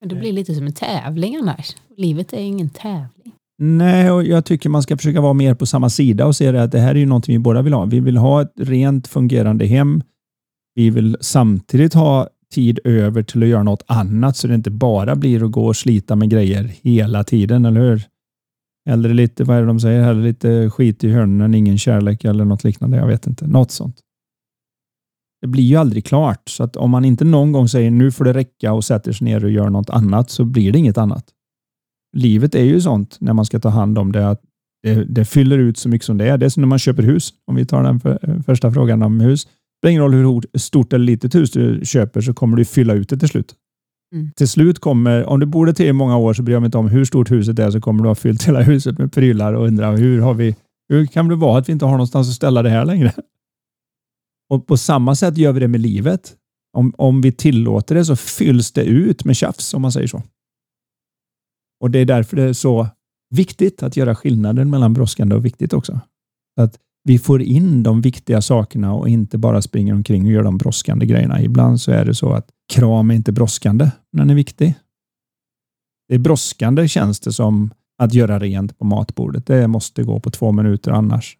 Men det blir lite som en tävling annars. Livet är ingen tävling. Nej, och jag tycker man ska försöka vara mer på samma sida och se det att det här är ju någonting vi båda vill ha. Vi vill ha ett rent fungerande hem. Vi vill samtidigt ha tid över till att göra något annat så det inte bara blir att gå och slita med grejer hela tiden, eller hur? Eller lite, vad är det de säger, eller lite skit i hörnen, ingen kärlek eller något liknande. Jag vet inte. Något sånt det blir ju aldrig klart. Så att om man inte någon gång säger nu får det räcka och sätter sig ner och gör något annat så blir det inget annat. Livet är ju sånt när man ska ta hand om det att det, det fyller ut så mycket som det är. Det är som när man köper hus. Om vi tar den för, första frågan om hus. Spelar ingen roll hur stort eller litet hus du köper så kommer du fylla ut det till slut. Mm. Till slut kommer, om du bor där till i många år så bryr jag mig inte om hur stort huset är så kommer du ha fyllt hela huset med prylar och undra hur har vi hur kan det vara att vi inte har någonstans att ställa det här längre? Och På samma sätt gör vi det med livet. Om, om vi tillåter det så fylls det ut med tjafs, om man säger så. Och Det är därför det är så viktigt att göra skillnaden mellan brådskande och viktigt också. Att vi får in de viktiga sakerna och inte bara springer omkring och gör de brådskande grejerna. Ibland så är det så att kram är inte brådskande, men den är viktig. Det är brådskande känns det som att göra rent på matbordet. Det måste gå på två minuter annars.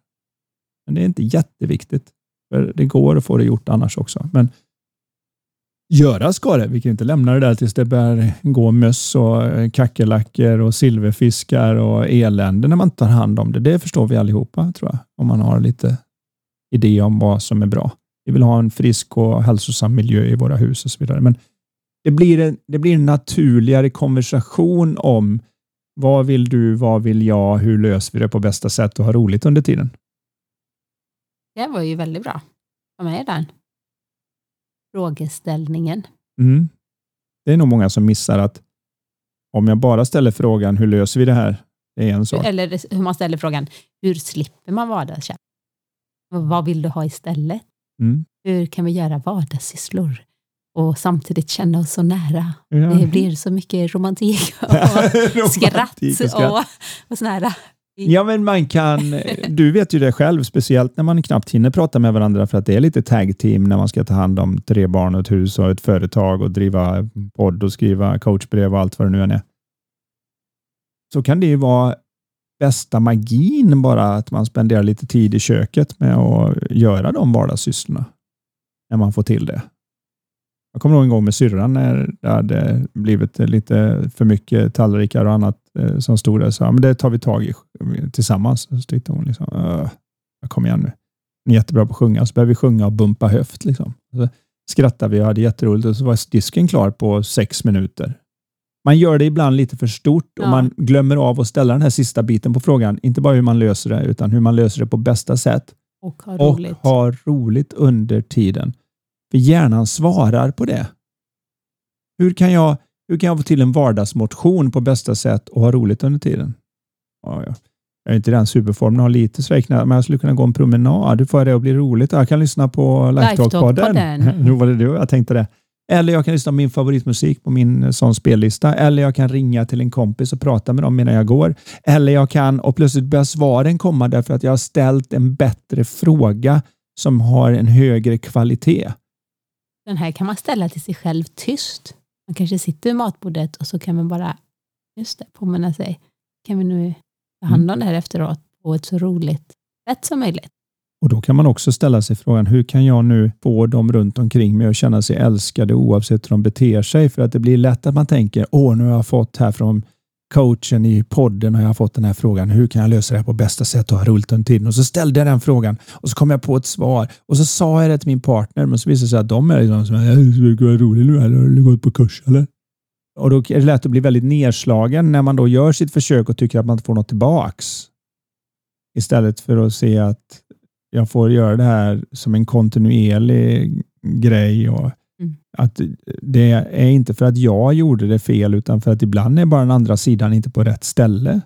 Men det är inte jätteviktigt. För det går att få det gjort annars också. Men göra ska det. Vi kan inte lämna det där tills det börjar gå möss och eh, kackerlackor och silverfiskar och elände när man tar hand om det. Det förstår vi allihopa tror jag. Om man har lite idé om vad som är bra. Vi vill ha en frisk och hälsosam miljö i våra hus och så vidare. Men det blir en, det blir en naturligare konversation om vad vill du? Vad vill jag? Hur löser vi det på bästa sätt och ha roligt under tiden? Det var ju väldigt bra. Ha med den frågeställningen. Mm. Det är nog många som missar att om jag bara ställer frågan hur löser vi det här? Det är en sak. Eller hur man ställer frågan hur slipper man vardagskänslan? Vad vill du ha istället? Mm. Hur kan vi göra vardagssysslor och samtidigt känna oss så nära? Ja. Det blir så mycket romantik och skratt och, och, och här Ja, men man kan, du vet ju det själv, speciellt när man knappt hinner prata med varandra för att det är lite tag team när man ska ta hand om tre barn och ett hus och ett företag och driva podd och skriva coachbrev och allt vad det nu än är. Så kan det ju vara bästa magin bara att man spenderar lite tid i köket med att göra de vardagssysslorna. När man får till det. Jag kommer ihåg en gång med syrran när det hade blivit lite för mycket tallrikar och annat som stod där. Så, ja, men det tar vi tag i tillsammans. Så tyckte hon liksom, kom igen nu. Ni är jättebra på att sjunga. Så började vi sjunga och bumpa höft. Liksom. Så skrattade vi och hade jätteroligt och så var disken klar på sex minuter. Man gör det ibland lite för stort och ja. man glömmer av att ställa den här sista biten på frågan. Inte bara hur man löser det, utan hur man löser det på bästa sätt. Och ha roligt, och ha roligt under tiden. För hjärnan svarar på det. Hur kan jag, hur kan jag få till en vardagsmotion på bästa sätt och ha roligt under tiden? Ja, ja. Jag är inte i den superformen och har lite svejknad, men jag skulle kunna gå en promenad. Du får det att bli roligt. Jag kan lyssna på Lifetalk-podden. Nu var det du jag tänkte det. Eller jag kan lyssna på min favoritmusik på min eh, sån spellista. Eller jag kan ringa till en kompis och prata med dem medan jag går. Eller jag kan, och plötsligt börjar svaren komma därför att jag har ställt en bättre fråga som har en högre kvalitet. Den här kan man ställa till sig själv tyst. Man kanske sitter vid matbordet och så kan man bara, just det, påminna sig. Kan vi nu ta hand om det här efteråt på ett så roligt sätt som möjligt? Och Då kan man också ställa sig frågan, hur kan jag nu få dem runt omkring mig att känna sig älskade oavsett hur de beter sig? För att det blir lätt att man tänker, åh, nu har jag fått här från coachen i podden har jag fått den här frågan. Hur kan jag lösa det här på bästa sätt och ha roligt under tiden? Och så ställde jag den frågan och så kom jag på ett svar och så sa jag det till min partner. Men så visade det sig att de är liksom som, ska vara rolig nu eller har du gått på kurs eller? Och då är det lätt att bli väldigt nedslagen när man då gör sitt försök och tycker att man inte får något tillbaks. Istället för att se att jag får göra det här som en kontinuerlig grej och mm. att eh, det är inte för att jag gjorde det fel utan för att ibland är bara den andra sidan inte på rätt ställe.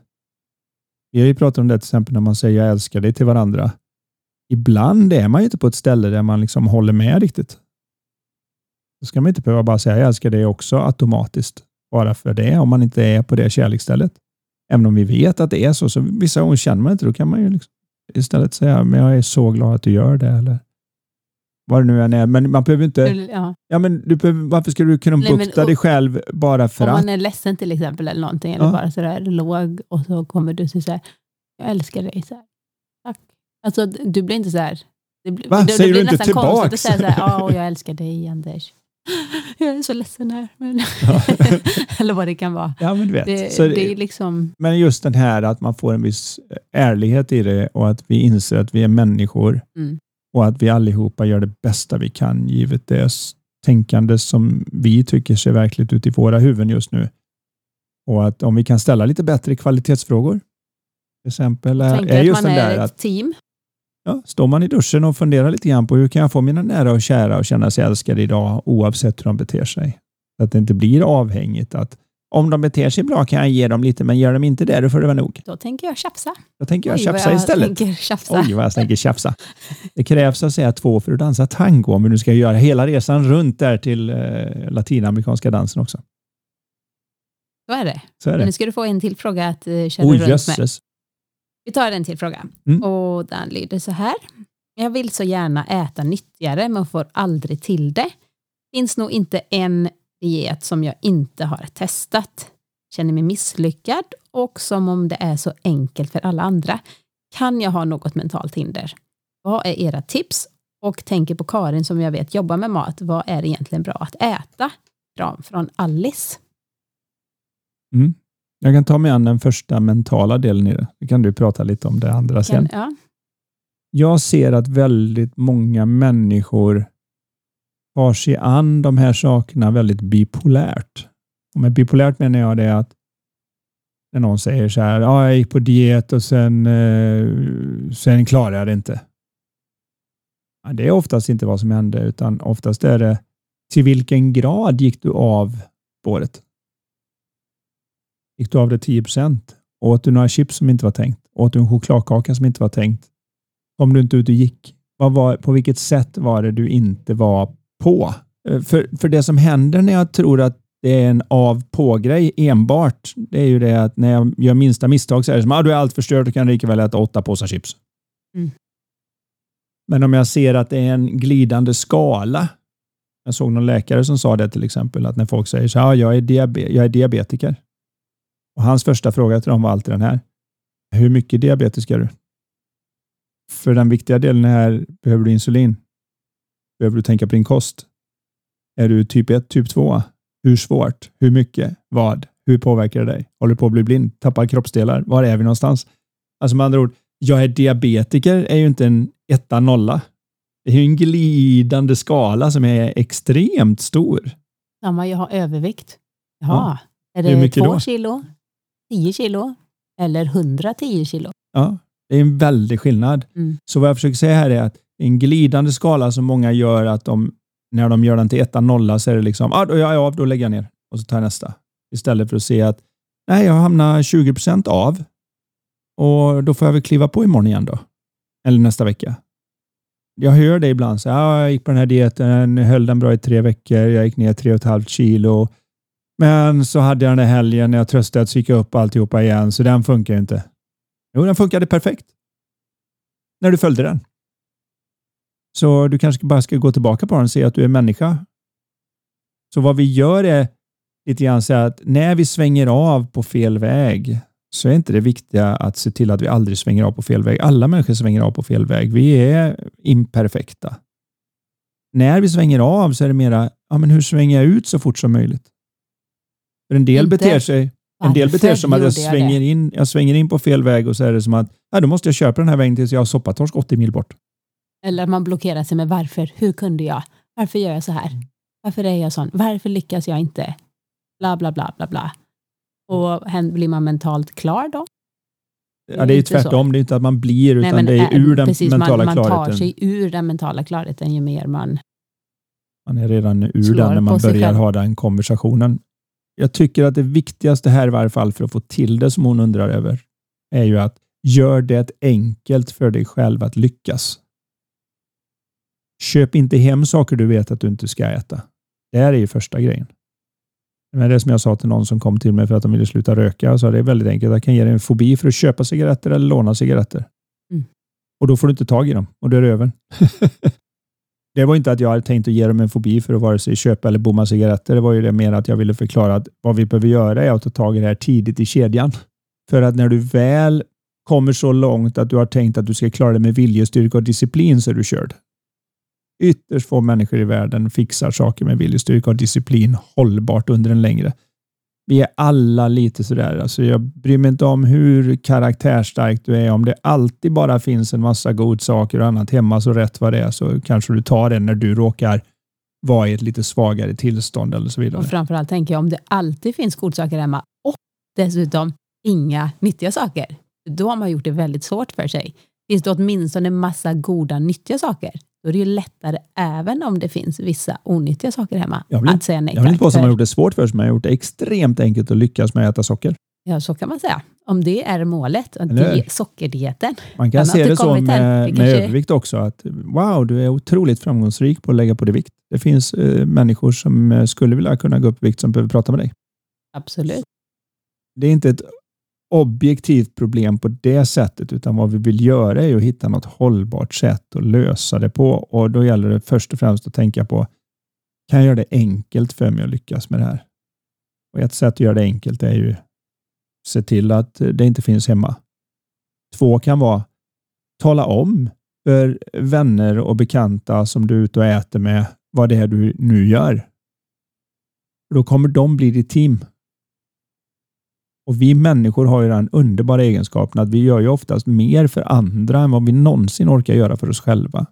Vi har ju pratat om det till exempel när man säger jag älskar dig till varandra. Ibland är man ju inte på ett ställe där man liksom håller med riktigt. Då ska man inte behöva bara säga jag älskar dig också automatiskt. Bara för det, om man inte är på det kärleksstället. Även om vi vet att det är så, så vissa gånger känner man inte, då kan man ju liksom istället säga men jag är så glad att du gör det. Eller vad det nu än är. Men man behöver inte... Ja. ja men du behöver, varför ska du kunna bukta dig själv bara för om att? Om man är ledsen till exempel eller någonting, eller bara sådär låg och så kommer du och säger jag älskar dig. Så här. Tack. Alltså, du blir inte så här... Det blir, Va? Det, säger det blir du inte tillbaka? att säga så här, ja, jag älskar dig Anders. Jag är så ledsen här. Men ja. eller vad det kan vara. Ja, men, du vet. Det, så det är liksom... men just den här att man får en viss ärlighet i det och att vi inser att vi är människor mm. Och att vi allihopa gör det bästa vi kan givet det tänkande som vi tycker ser verkligt ut i våra huvuden just nu. Och att om vi kan ställa lite bättre kvalitetsfrågor. Till exempel är, är just att man den där är ett att, team. Ja, står man i duschen och funderar lite grann på hur kan jag få mina nära och kära att känna sig älskade idag oavsett hur de beter sig. Så att det inte blir avhängigt att om de beter sig bra kan jag ge dem lite, men gör de inte det, då får det vara nog. Då tänker jag tjafsa. Då tänker jag Oj, tjafsa jag istället. Tänker tjafsa. Oj, vad jag tänker tjafsa. Det krävs att säga två för att dansa tango om vi nu ska göra hela resan runt där till eh, latinamerikanska dansen också. Så är det. Så är det. Men nu ska du få en till fråga att uh, köra oh, runt jösses. med. Vi tar en till fråga. Mm. Och den lyder så här. Jag vill så gärna äta nyttigare men får aldrig till det. Finns nog inte en diet som jag inte har testat. Känner mig misslyckad och som om det är så enkelt för alla andra. Kan jag ha något mentalt hinder? Vad är era tips? Och tänker på Karin som jag vet jobbar med mat. Vad är egentligen bra att äta? Kram från Alice. Mm. Jag kan ta mig an den första mentala delen i det. Då kan du prata lite om det andra sen. ja. Jag ser att väldigt många människor tar sig an de här sakerna väldigt bipolärt. Och med bipolärt menar jag det att när någon säger så här, ja, jag gick på diet och sen, eh, sen klarade jag det inte. Ja, det är oftast inte vad som hände, utan oftast är det till vilken grad gick du av spåret? Gick du av det 10 procent? Åt du några chips som inte var tänkt? Åt du en chokladkaka som inte var tänkt? Kom du inte ut och gick? Vad var, på vilket sätt var det du inte var på? Eh, för, för det som händer när jag tror att det är en av på-grej enbart, det är ju det att när jag gör minsta misstag så är det som att ah, du är allt förstört och kan lika väl äta åtta påsar chips. Mm. Men om jag ser att det är en glidande skala. Jag såg någon läkare som sa det till exempel, att när folk säger så här, ah, jag, är jag är diabetiker. Och Hans första fråga till dem var alltid den här. Hur mycket diabetes ska du? För den viktiga delen här, behöver du insulin? Behöver du tänka på din kost? Är du typ 1, typ 2? Hur svårt? Hur mycket? Vad? Hur påverkar det dig? Håller du på att bli blind? Tappar kroppsdelar? Var är vi någonstans? Alltså med andra ord, jag är diabetiker är ju inte en etta nolla. Det är ju en glidande skala som är extremt stor. Samma, jag har övervikt. Jaha, är Hur det mycket två då? kilo, tio kilo eller 110 kilo? Ja, det är en väldig skillnad. Mm. Så vad jag försöker säga här är att en glidande skala som många gör att de, när de gör den till etta nolla så är det liksom, ah, då, är av, då lägger jag ner och så tar jag nästa. Istället för att se att, nej, jag hamnar 20 procent av och då får jag väl kliva på imorgon igen då. Eller nästa vecka. Jag hör det ibland, så, ah, jag gick på den här dieten, höll den bra i tre veckor, jag gick ner tre och ett halvt kilo. Men så hade jag den där helgen när jag tröstade så gick jag upp alltihopa igen, så den funkar ju inte. Jo, den funkade perfekt. När du följde den. Så du kanske bara ska gå tillbaka på den och se att du är människa. Så vad vi gör är lite grann så att när vi svänger av på fel väg så är inte det viktiga att se till att vi aldrig svänger av på fel väg. Alla människor svänger av på fel väg. Vi är imperfekta. När vi svänger av så är det mera, ja men hur svänger jag ut så fort som möjligt? För en del Inte beter sig en del beter sig som att jag svänger, in, jag svänger in på fel väg och så är det som att ja, då måste jag köpa den här vägen tills jag har soppatorsk 80 mil bort. Eller att man blockerar sig med varför, hur kunde jag? Varför gör jag så här? Varför är jag sån? Varför lyckas jag inte? Bla, bla, bla, bla, bla. Och blir man mentalt klar då? Ja, det är ju inte så. tvärtom. Det är inte att man blir, utan men det är ä- ur den precis, mentala man, man tar klarheten. sig ur den mentala klarheten ju mer man... Man är redan ur den när man börjar ha den konversationen. Jag tycker att det viktigaste här i varje fall för att få till det som hon undrar över är ju att gör det enkelt för dig själv att lyckas. Köp inte hem saker du vet att du inte ska äta. Det här är ju första grejen. Men det är som jag sa till någon som kom till mig för att de ville sluta röka. Jag sa det är väldigt enkelt. Jag kan ge dig en fobi för att köpa cigaretter eller låna cigaretter. Mm. Och då får du inte tag i dem och då är det över. det var inte att jag hade tänkt att ge dem en fobi för att vare sig köpa eller bomma cigaretter. Det var ju det mer att jag ville förklara att vad vi behöver göra är att ta tag i det här tidigt i kedjan. För att när du väl kommer så långt att du har tänkt att du ska klara det med viljestyrka och disciplin så är du körd. Ytterst få människor i världen fixar saker med viljestyrka och disciplin hållbart under en längre. Vi är alla lite sådär. Alltså jag bryr mig inte om hur karaktärstark du är. Om det alltid bara finns en massa godsaker och annat hemma så rätt vad det är så kanske du tar det när du råkar vara i ett lite svagare tillstånd eller så vidare. Och framförallt tänker jag om det alltid finns godsaker hemma och dessutom inga nyttiga saker. Då har man gjort det väldigt svårt för sig. Finns det åtminstone en massa goda nyttiga saker, då är det ju lättare även om det finns vissa onyttiga saker hemma vill att inte- säga nej Jag vill inte påstå att man gjort det svårt för sig, men jag har gjort det extremt enkelt att lyckas med att äta socker. Ja, så kan man säga. Om det är målet, att Eller hur? die- sockerdieten. Man kan se det så med, Det med övervikt också. Att, wow, du är otroligt framgångsrik på att lägga på dig vikt. Det finns eh, människor som eh, skulle vilja kunna gå upp i vikt som behöver prata med dig. Absolut. Det är inte ett objektivt problem på det sättet, utan vad vi vill göra är att hitta något hållbart sätt att lösa det på. Och Då gäller det först och främst att tänka på, kan jag göra det enkelt för mig att lyckas med det här? Och Ett sätt att göra det enkelt är ju se till att det inte finns hemma. Två kan vara, tala om för vänner och bekanta som du är ute och äter med vad det är du nu gör. Då kommer de bli ditt team. Och Vi människor har ju den underbara egenskapen att vi gör ju oftast mer för andra än vad vi någonsin orkar göra för oss själva.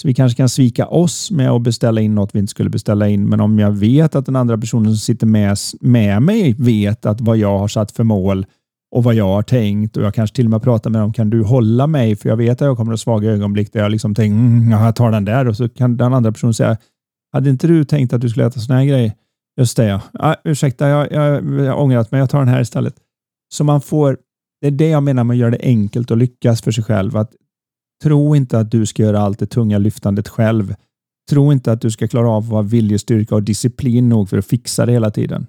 Så vi kanske kan svika oss med att beställa in något vi inte skulle beställa in, men om jag vet att den andra personen som sitter med, med mig vet att vad jag har satt för mål och vad jag har tänkt och jag kanske till och med pratar med dem, kan du hålla mig? För jag vet att jag kommer att ha svaga ögonblick där jag liksom tänker, mm, jag tar den där och så kan den andra personen säga, hade inte du tänkt att du skulle äta sån här grejer? Just det ja. Ah, ursäkta, jag, jag, jag har ångrat mig. Jag tar den här istället. Så man får, det är det jag menar med att göra det enkelt och lyckas för sig själv. Att tro inte att du ska göra allt det tunga lyftandet själv. Tro inte att du ska klara av att vara viljestyrka och disciplin nog för att fixa det hela tiden.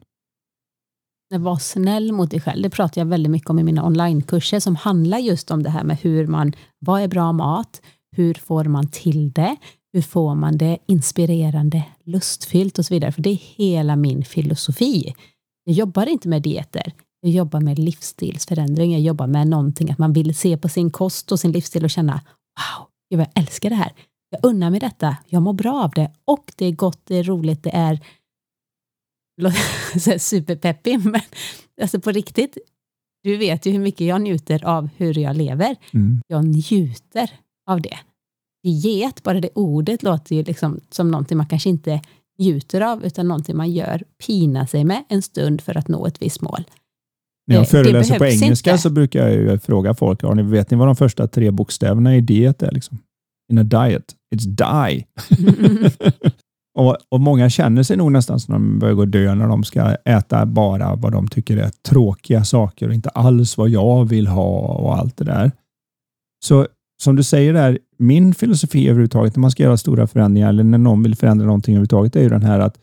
Var snäll mot dig själv. Det pratar jag väldigt mycket om i mina onlinekurser som handlar just om det här med hur man, vad är bra mat? Hur får man till det? Hur får man det inspirerande, lustfyllt och så vidare? För det är hela min filosofi. Jag jobbar inte med dieter. Jag jobbar med livsstilsförändring. Jag jobbar med någonting att man vill se på sin kost och sin livsstil och känna wow, jag älskar det här. Jag unnar mig detta. Jag mår bra av det och det är gott, det är roligt, det är superpeppig, men alltså på riktigt, du vet ju hur mycket jag njuter av hur jag lever. Mm. Jag njuter av det. Diet, bara det ordet låter ju liksom som någonting man kanske inte njuter av, utan någonting man gör, pina sig med en stund för att nå ett visst mål. När jag föreläser på engelska inte. så brukar jag fråga folk, har ni, vet ni vad de första tre bokstäverna i diet är? Liksom? In a diet, it's die. Mm. och, och, Många känner sig nog nästan som de börjar gå dö när de ska äta bara vad de tycker är tråkiga saker och inte alls vad jag vill ha och allt det där. Så som du säger där, min filosofi överhuvudtaget när man ska göra stora förändringar eller när någon vill förändra någonting överhuvudtaget är ju den här att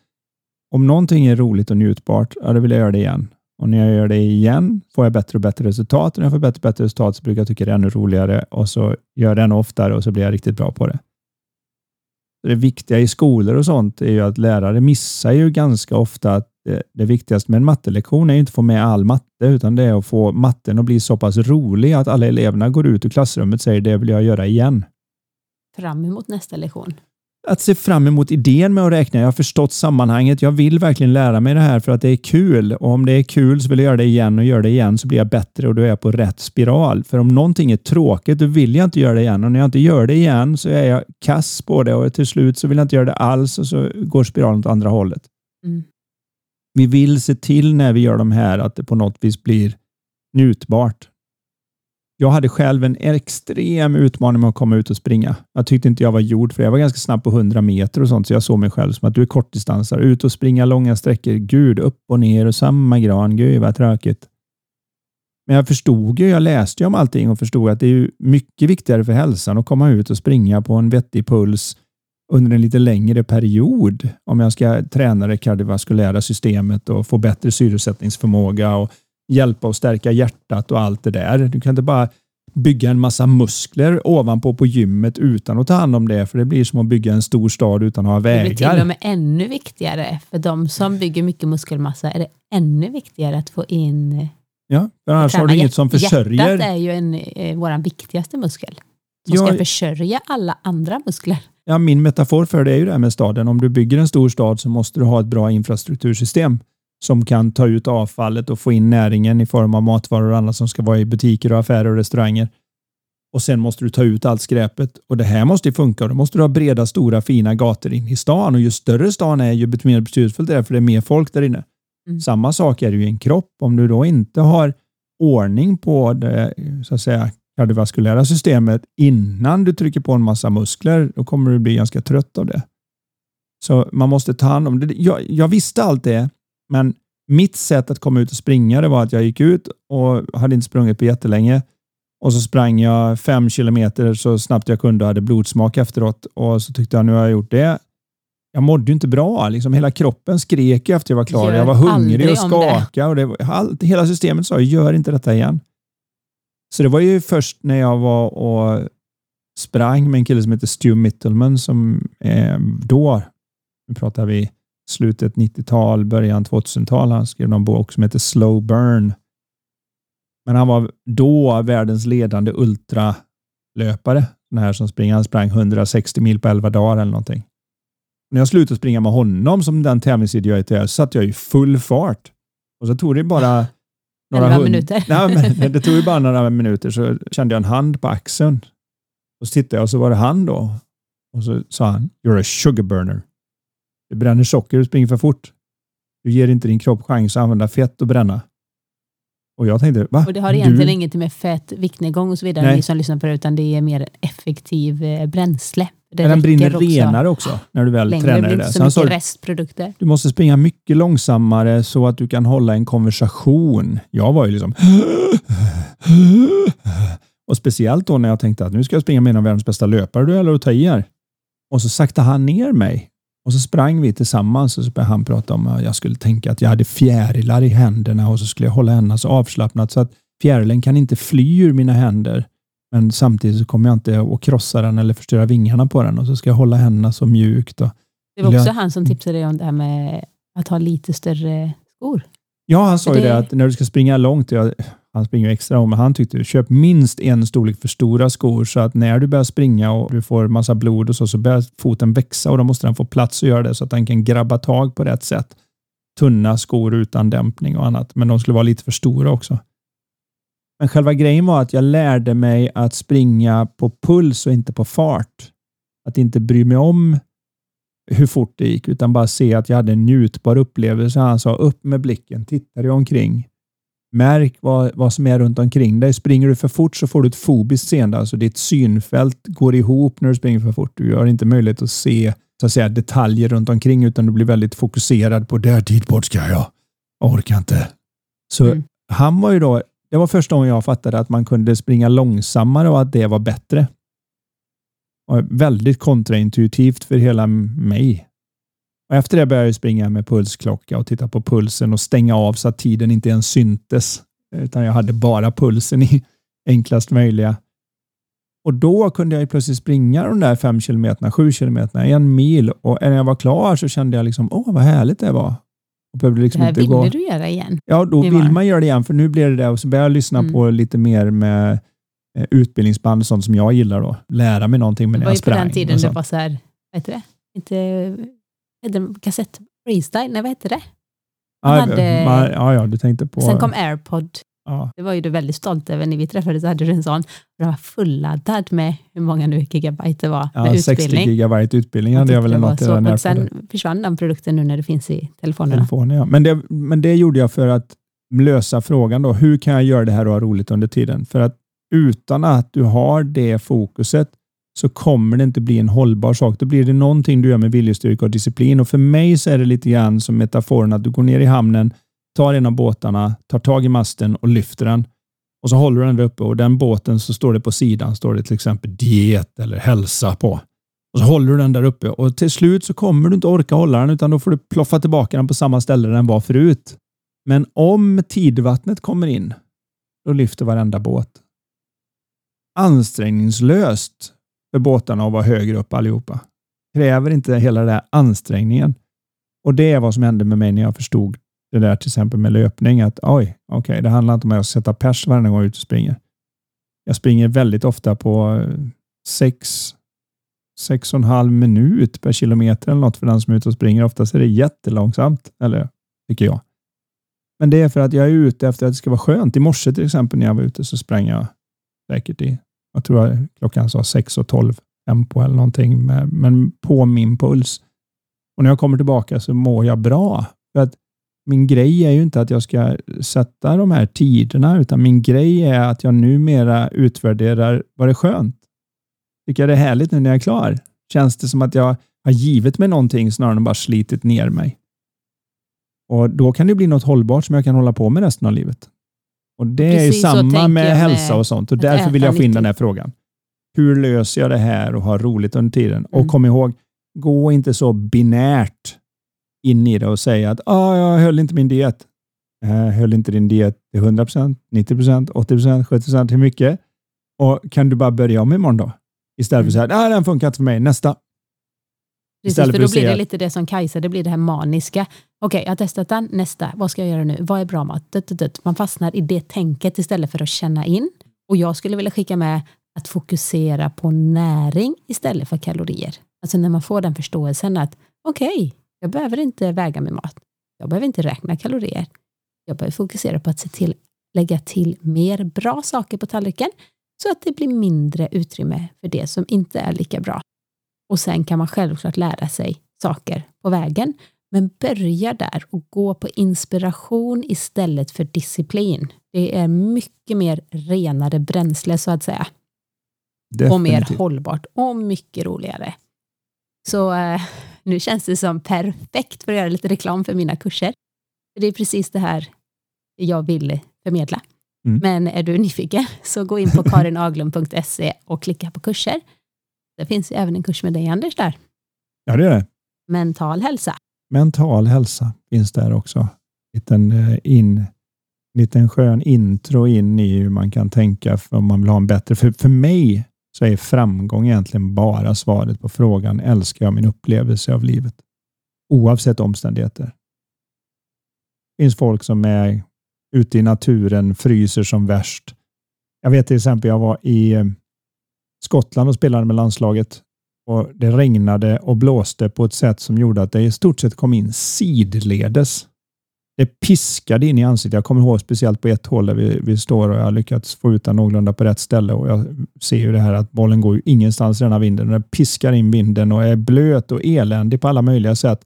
om någonting är roligt och njutbart, ja, då vill jag göra det igen. Och när jag gör det igen får jag bättre och bättre resultat. Och när jag får bättre och bättre resultat så brukar jag tycka det är ännu roligare och så gör jag det ännu oftare och så blir jag riktigt bra på det. Det viktiga i skolor och sånt är ju att lärare missar ju ganska ofta att det, det viktigaste med en mattelektion är ju inte att få med all matte, utan det är att få matten att bli så pass rolig att alla eleverna går ut ur klassrummet och säger det vill jag göra igen. Fram emot nästa lektion att se fram emot idén med att räkna. Jag har förstått sammanhanget. Jag vill verkligen lära mig det här för att det är kul. Och om det är kul så vill jag göra det igen och göra det igen så blir jag bättre och då är jag på rätt spiral. För om någonting är tråkigt då vill jag inte göra det igen och när jag inte gör det igen så är jag kass på det och till slut så vill jag inte göra det alls och så går spiralen åt andra hållet. Mm. Vi vill se till när vi gör de här att det på något vis blir njutbart. Jag hade själv en extrem utmaning med att komma ut och springa. Jag tyckte inte jag var gjord för det. Jag var ganska snabb på 100 meter och sånt, så jag såg mig själv som att du är kortdistansare. Ut och springa långa sträckor. Gud, upp och ner och samma gran. Gud, vad tråkigt. Men jag förstod ju, jag läste ju om allting och förstod att det är mycket viktigare för hälsan att komma ut och springa på en vettig puls under en lite längre period om jag ska träna det kardiovaskulära systemet och få bättre syresättningsförmåga och hjälpa och stärka hjärtat och allt det där. Du kan inte bara bygga en massa muskler ovanpå på gymmet utan att ta hand om det, för det blir som att bygga en stor stad utan att ha vägar. Det blir till och med ännu viktigare. För de som bygger mycket muskelmassa är det ännu viktigare att få in Ja, för annars har du inget som försörjer. Hjärtat är ju en, eh, vår viktigaste muskel. Som ja, ska försörja alla andra muskler. Ja, min metafor för det är ju det här med staden. Om du bygger en stor stad så måste du ha ett bra infrastruktursystem som kan ta ut avfallet och få in näringen i form av matvaror och annat som ska vara i butiker och affärer och restauranger. Och sen måste du ta ut allt skräpet och det här måste ju funka. Då måste du ha breda, stora, fina gator in i stan och ju större stan är, ju mer betydelsefullt är det för det är mer folk där inne. Mm. Samma sak är det ju i en kropp. Om du då inte har ordning på det så att säga, kardiovaskulära systemet innan du trycker på en massa muskler, då kommer du bli ganska trött av det. Så man måste ta hand om det. Jag, jag visste allt det, men mitt sätt att komma ut och springa det var att jag gick ut och hade inte sprungit på jättelänge. Och så sprang jag fem kilometer så snabbt jag kunde och hade blodsmak efteråt. Och så tyckte jag nu har jag gjort det. Jag mådde inte bra. Liksom hela kroppen skrek efter jag var klar. Gör jag var hungrig och skakade. Och det, allt, hela systemet sa gör inte detta igen. Så det var ju först när jag var och sprang med en kille som heter Stu Mittelman som eh, då, nu pratar vi slutet 90-tal, början 2000-tal. Han skrev någon bok som heter Slow Burn. Men han var då världens ledande ultralöpare. Den här som springer. Han sprang 160 mil på 11 dagar eller någonting. När jag slutade springa med honom som den tävlingsidiot jag är, så satt jag i full fart. Och så tog det bara några 11 minuter. Nej, men det tog ju bara några minuter så kände jag en hand på axeln. Och så tittade jag och så var det han då. Och så sa han, you're a sugar burner. Du bränner socker och springer för fort. Du ger inte din kropp chans att använda fett och bränna. Och jag tänkte, va? Och det har egentligen du... inget med fett, viktnedgång och så vidare, ni som lyssnar på det, utan det är mer effektiv eh, bränsle. Det den brinner också. renare också när du väl Längre, tränar det. Blir så mycket restprodukter. Du måste springa mycket långsammare så att du kan hålla en konversation. Jag var ju liksom... Och speciellt då när jag tänkte att nu ska jag springa med en av världens bästa löpare, du eller att ta i här. Och så sakta han ner mig och så sprang vi tillsammans och så började han prata om att jag skulle tänka att jag hade fjärilar i händerna och så skulle jag hålla händerna så avslappnat så att fjärilen kan inte fly ur mina händer. Men samtidigt så kommer jag inte att krossa den eller förstöra vingarna på den och så ska jag hålla händerna så mjukt. Och det var också jag... han som tipsade dig om det här med att ha lite större skor. Ja, han sa ju Det- det att när du ska springa långt, ja, han springer ju extra om, men han tyckte köp minst en storlek för stora skor så att när du börjar springa och du får massa blod och så, så börjar foten växa och då måste den få plats att göra det så att den kan grabba tag på rätt sätt. Tunna skor utan dämpning och annat, men de skulle vara lite för stora också. Men själva grejen var att jag lärde mig att springa på puls och inte på fart. Att inte bry mig om hur fort det gick, utan bara se att jag hade en njutbar upplevelse. Han sa upp med blicken, titta dig omkring. Märk vad, vad som är runt omkring dig. Springer du för fort så får du ett fobiskt seende, alltså ditt synfält går ihop när du springer för fort. Du har inte möjlighet att se så att säga, detaljer runt omkring, utan du blir väldigt fokuserad på där dit bort ska jag. Jag orkar inte. Så Mm. han var ju då, det var första gången jag fattade att man kunde springa långsammare och att det var bättre. Och väldigt kontraintuitivt för hela mig. Och efter det började jag springa med pulsklocka och titta på pulsen och stänga av så att tiden inte ens syntes. Utan jag hade bara pulsen i enklast möjliga. Och då kunde jag plötsligt springa de där fem kilometerna, sju kilometerna, en mil. Och när jag var klar så kände jag liksom, åh vad härligt det var. Och behövde Det liksom här ville gå... du göra igen. Ja, då Det var vill det. man göra det igen, för nu blir det det. Och så börjar jag lyssna Mm. på lite mer med eh, utbildningsband och sånt som jag gillar. då. Lära mig någonting med Det när var jag ju på sprang. den tiden det var så här, vad heter det? Inte, heter kassett freestyle? Nej, vad hette det? man hade- man- ja, ja, du tänkte på... Sen kom airpod. ja, Det var ju du väldigt stolt över. När vi träffades så hade du en sån. Den var fulladdad med hur många nu gigabyte det var ja, med 60 utbildning. gigabyte utbildning hade jag väl något så, och sen försvann den produkten nu när det finns i telefonerna. telefonen. Ja. Men, det, men det gjorde jag för att lösa frågan då. Hur kan jag göra det här och ha roligt under tiden? För att utan att du har det fokuset så kommer det inte bli en hållbar sak. Då blir det någonting du gör med viljestyrka och disciplin. Och för mig så är det lite grann som metaforen att du går ner i hamnen, tar en av båtarna, tar tag i masten och lyfter den. Och så håller du den där uppe och den båten så står det på sidan, står det till exempel diet eller hälsa på. Och så håller du den där uppe och till slut så kommer du inte orka hålla den utan då får du ploffa tillbaka den på samma ställe den var förut. Men om tidvattnet kommer in, då lyfter varenda båt. Ansträngningslöst för båtarna att vara högre upp allihopa. Kräver inte hela den där ansträngningen. Och det är vad som hände med mig när jag förstod det där till exempel med löpning. Att oj, okej, det handlar inte om att sätta pers varje gång jag är ute och springer. Jag springer väldigt ofta på eh, sex, sex och en halv minut per kilometer eller något för den som är ute och springer. Oftast är det jättelångsamt, eller tycker jag. Men det är för att jag är ute efter att det ska vara skönt. I morse till exempel när jag var ute så sprang jag säkert i, jag tror jag, klockan sa 6 och 12 tempo eller någonting, med, men på min puls. Och när jag kommer tillbaka så mår jag bra. För att min grej är ju inte att jag ska sätta de här tiderna, utan min grej är att jag numera utvärderar, var det skönt? Tycker jag det är härligt nu när jag är klar? Känns det som att jag har givit mig någonting snarare än bara slitit ner mig? Och Då kan det bli något hållbart som jag kan hålla på med resten av livet. Och Det är Precis så samma med med hälsa och sånt och därför vill jag få in den här frågan. Hur löser jag det här och har roligt under tiden? Och Mm. kom ihåg, gå inte så binärt in i det och säga att ah, jag höll inte min diet. Jag höll inte din diet till 100%, 90%, 80%, 70%, hur mycket? Och kan du bara börja om imorgon då? Istället för att säga, nej den funkar inte för mig, nästa. Precis, för då blir det lite det som Kajsa, det blir det här maniska. Okej, jag har testat den, nästa, vad ska jag göra nu? Vad är bra mat? Dut, dut, dut. Man fastnar i det tänket istället för att känna in. Och jag skulle vilja skicka med att fokusera på näring istället för kalorier. Alltså när man får den förståelsen att okej, jag behöver inte väga min mat. Jag behöver inte räkna kalorier. Jag behöver fokusera på att se till lägga till mer bra saker på tallriken så att det blir mindre utrymme för det som inte är lika bra. Och sen kan man självklart lära sig saker på vägen. Men börja där och gå på inspiration istället för disciplin. Det är mycket mer renare bränsle så att säga. Och mer Definitivt. hållbart och mycket roligare. Så eh, nu känns det som perfekt för att göra lite reklam för mina kurser. Det är precis det här jag vill förmedla. Mm. Men är du nyfiken så gå in på karinaglund.se och klicka på kurser. Det finns även en kurs med dig Anders där. Ja, det är det. Mental hälsa. Mental hälsa finns där också. Liten, eh, in, liten skön intro in i hur man kan tänka om man vill ha en bättre... För, för mig så är framgång egentligen bara svaret på frågan älskar jag min upplevelse av livet? Oavsett omständigheter. Det finns folk som är ute i naturen, fryser som värst. Jag vet till exempel, jag var i eh, Skottland och spelade med landslaget. Och Det regnade och blåste på ett sätt som gjorde att det i stort sett kom in sidledes. Det piskade in i ansiktet. Jag kommer ihåg speciellt på ett håll där vi, vi står och jag har lyckats få ut den någorlunda på rätt ställe. Och Jag ser ju det här att bollen går ju ingenstans i denna vinden. Den piskar in vinden och är blöt och eländig på alla möjliga sätt.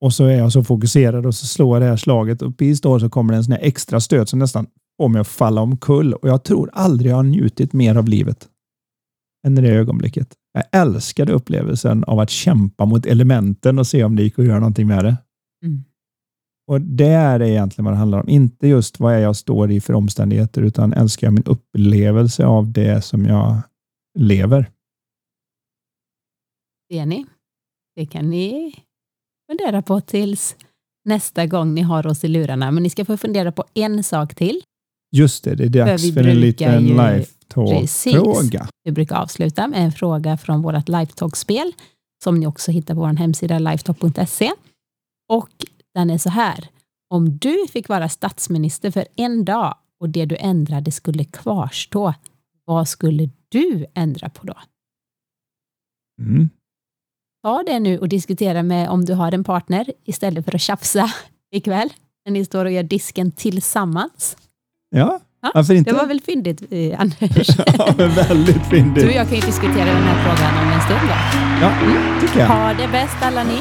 Och så är jag så fokuserad och så slår jag det här slaget och precis då så kommer det en sån här extra stöt som nästan får mig att falla omkull. Och jag tror aldrig jag har njutit mer av livet än i det ögonblicket. Jag älskade upplevelsen av att kämpa mot elementen och se om det gick att göra någonting med det. Mm. Och Det är egentligen vad det handlar om. Inte just vad jag står i för omständigheter, utan älskar jag min upplevelse av det som jag lever. Ser ni? Det kan ni fundera på tills nästa gång ni har oss i lurarna. Men ni ska få fundera på en sak till. Just det, det är dags vi för en liten ju- talk-fråga. Vi brukar avsluta med en fråga från vårt Lifetalk-spel som ni också hittar på vår hemsida lifetalk.se. Och den är så här. Om du fick vara statsminister för en dag och det du ändrade skulle kvarstå, vad skulle du ändra på då? Mm. Ta det nu och diskutera med om du har en partner istället för att tjafsa ikväll när ni står och gör disken tillsammans. Ja, Ja, varför inte? Det var väl fyndigt, eh, Anders? ja, men väldigt Du och fyndigt. jag kan ju diskutera den här frågan om en stund. Då. Ja, tycker jag. Ha det bäst alla ni.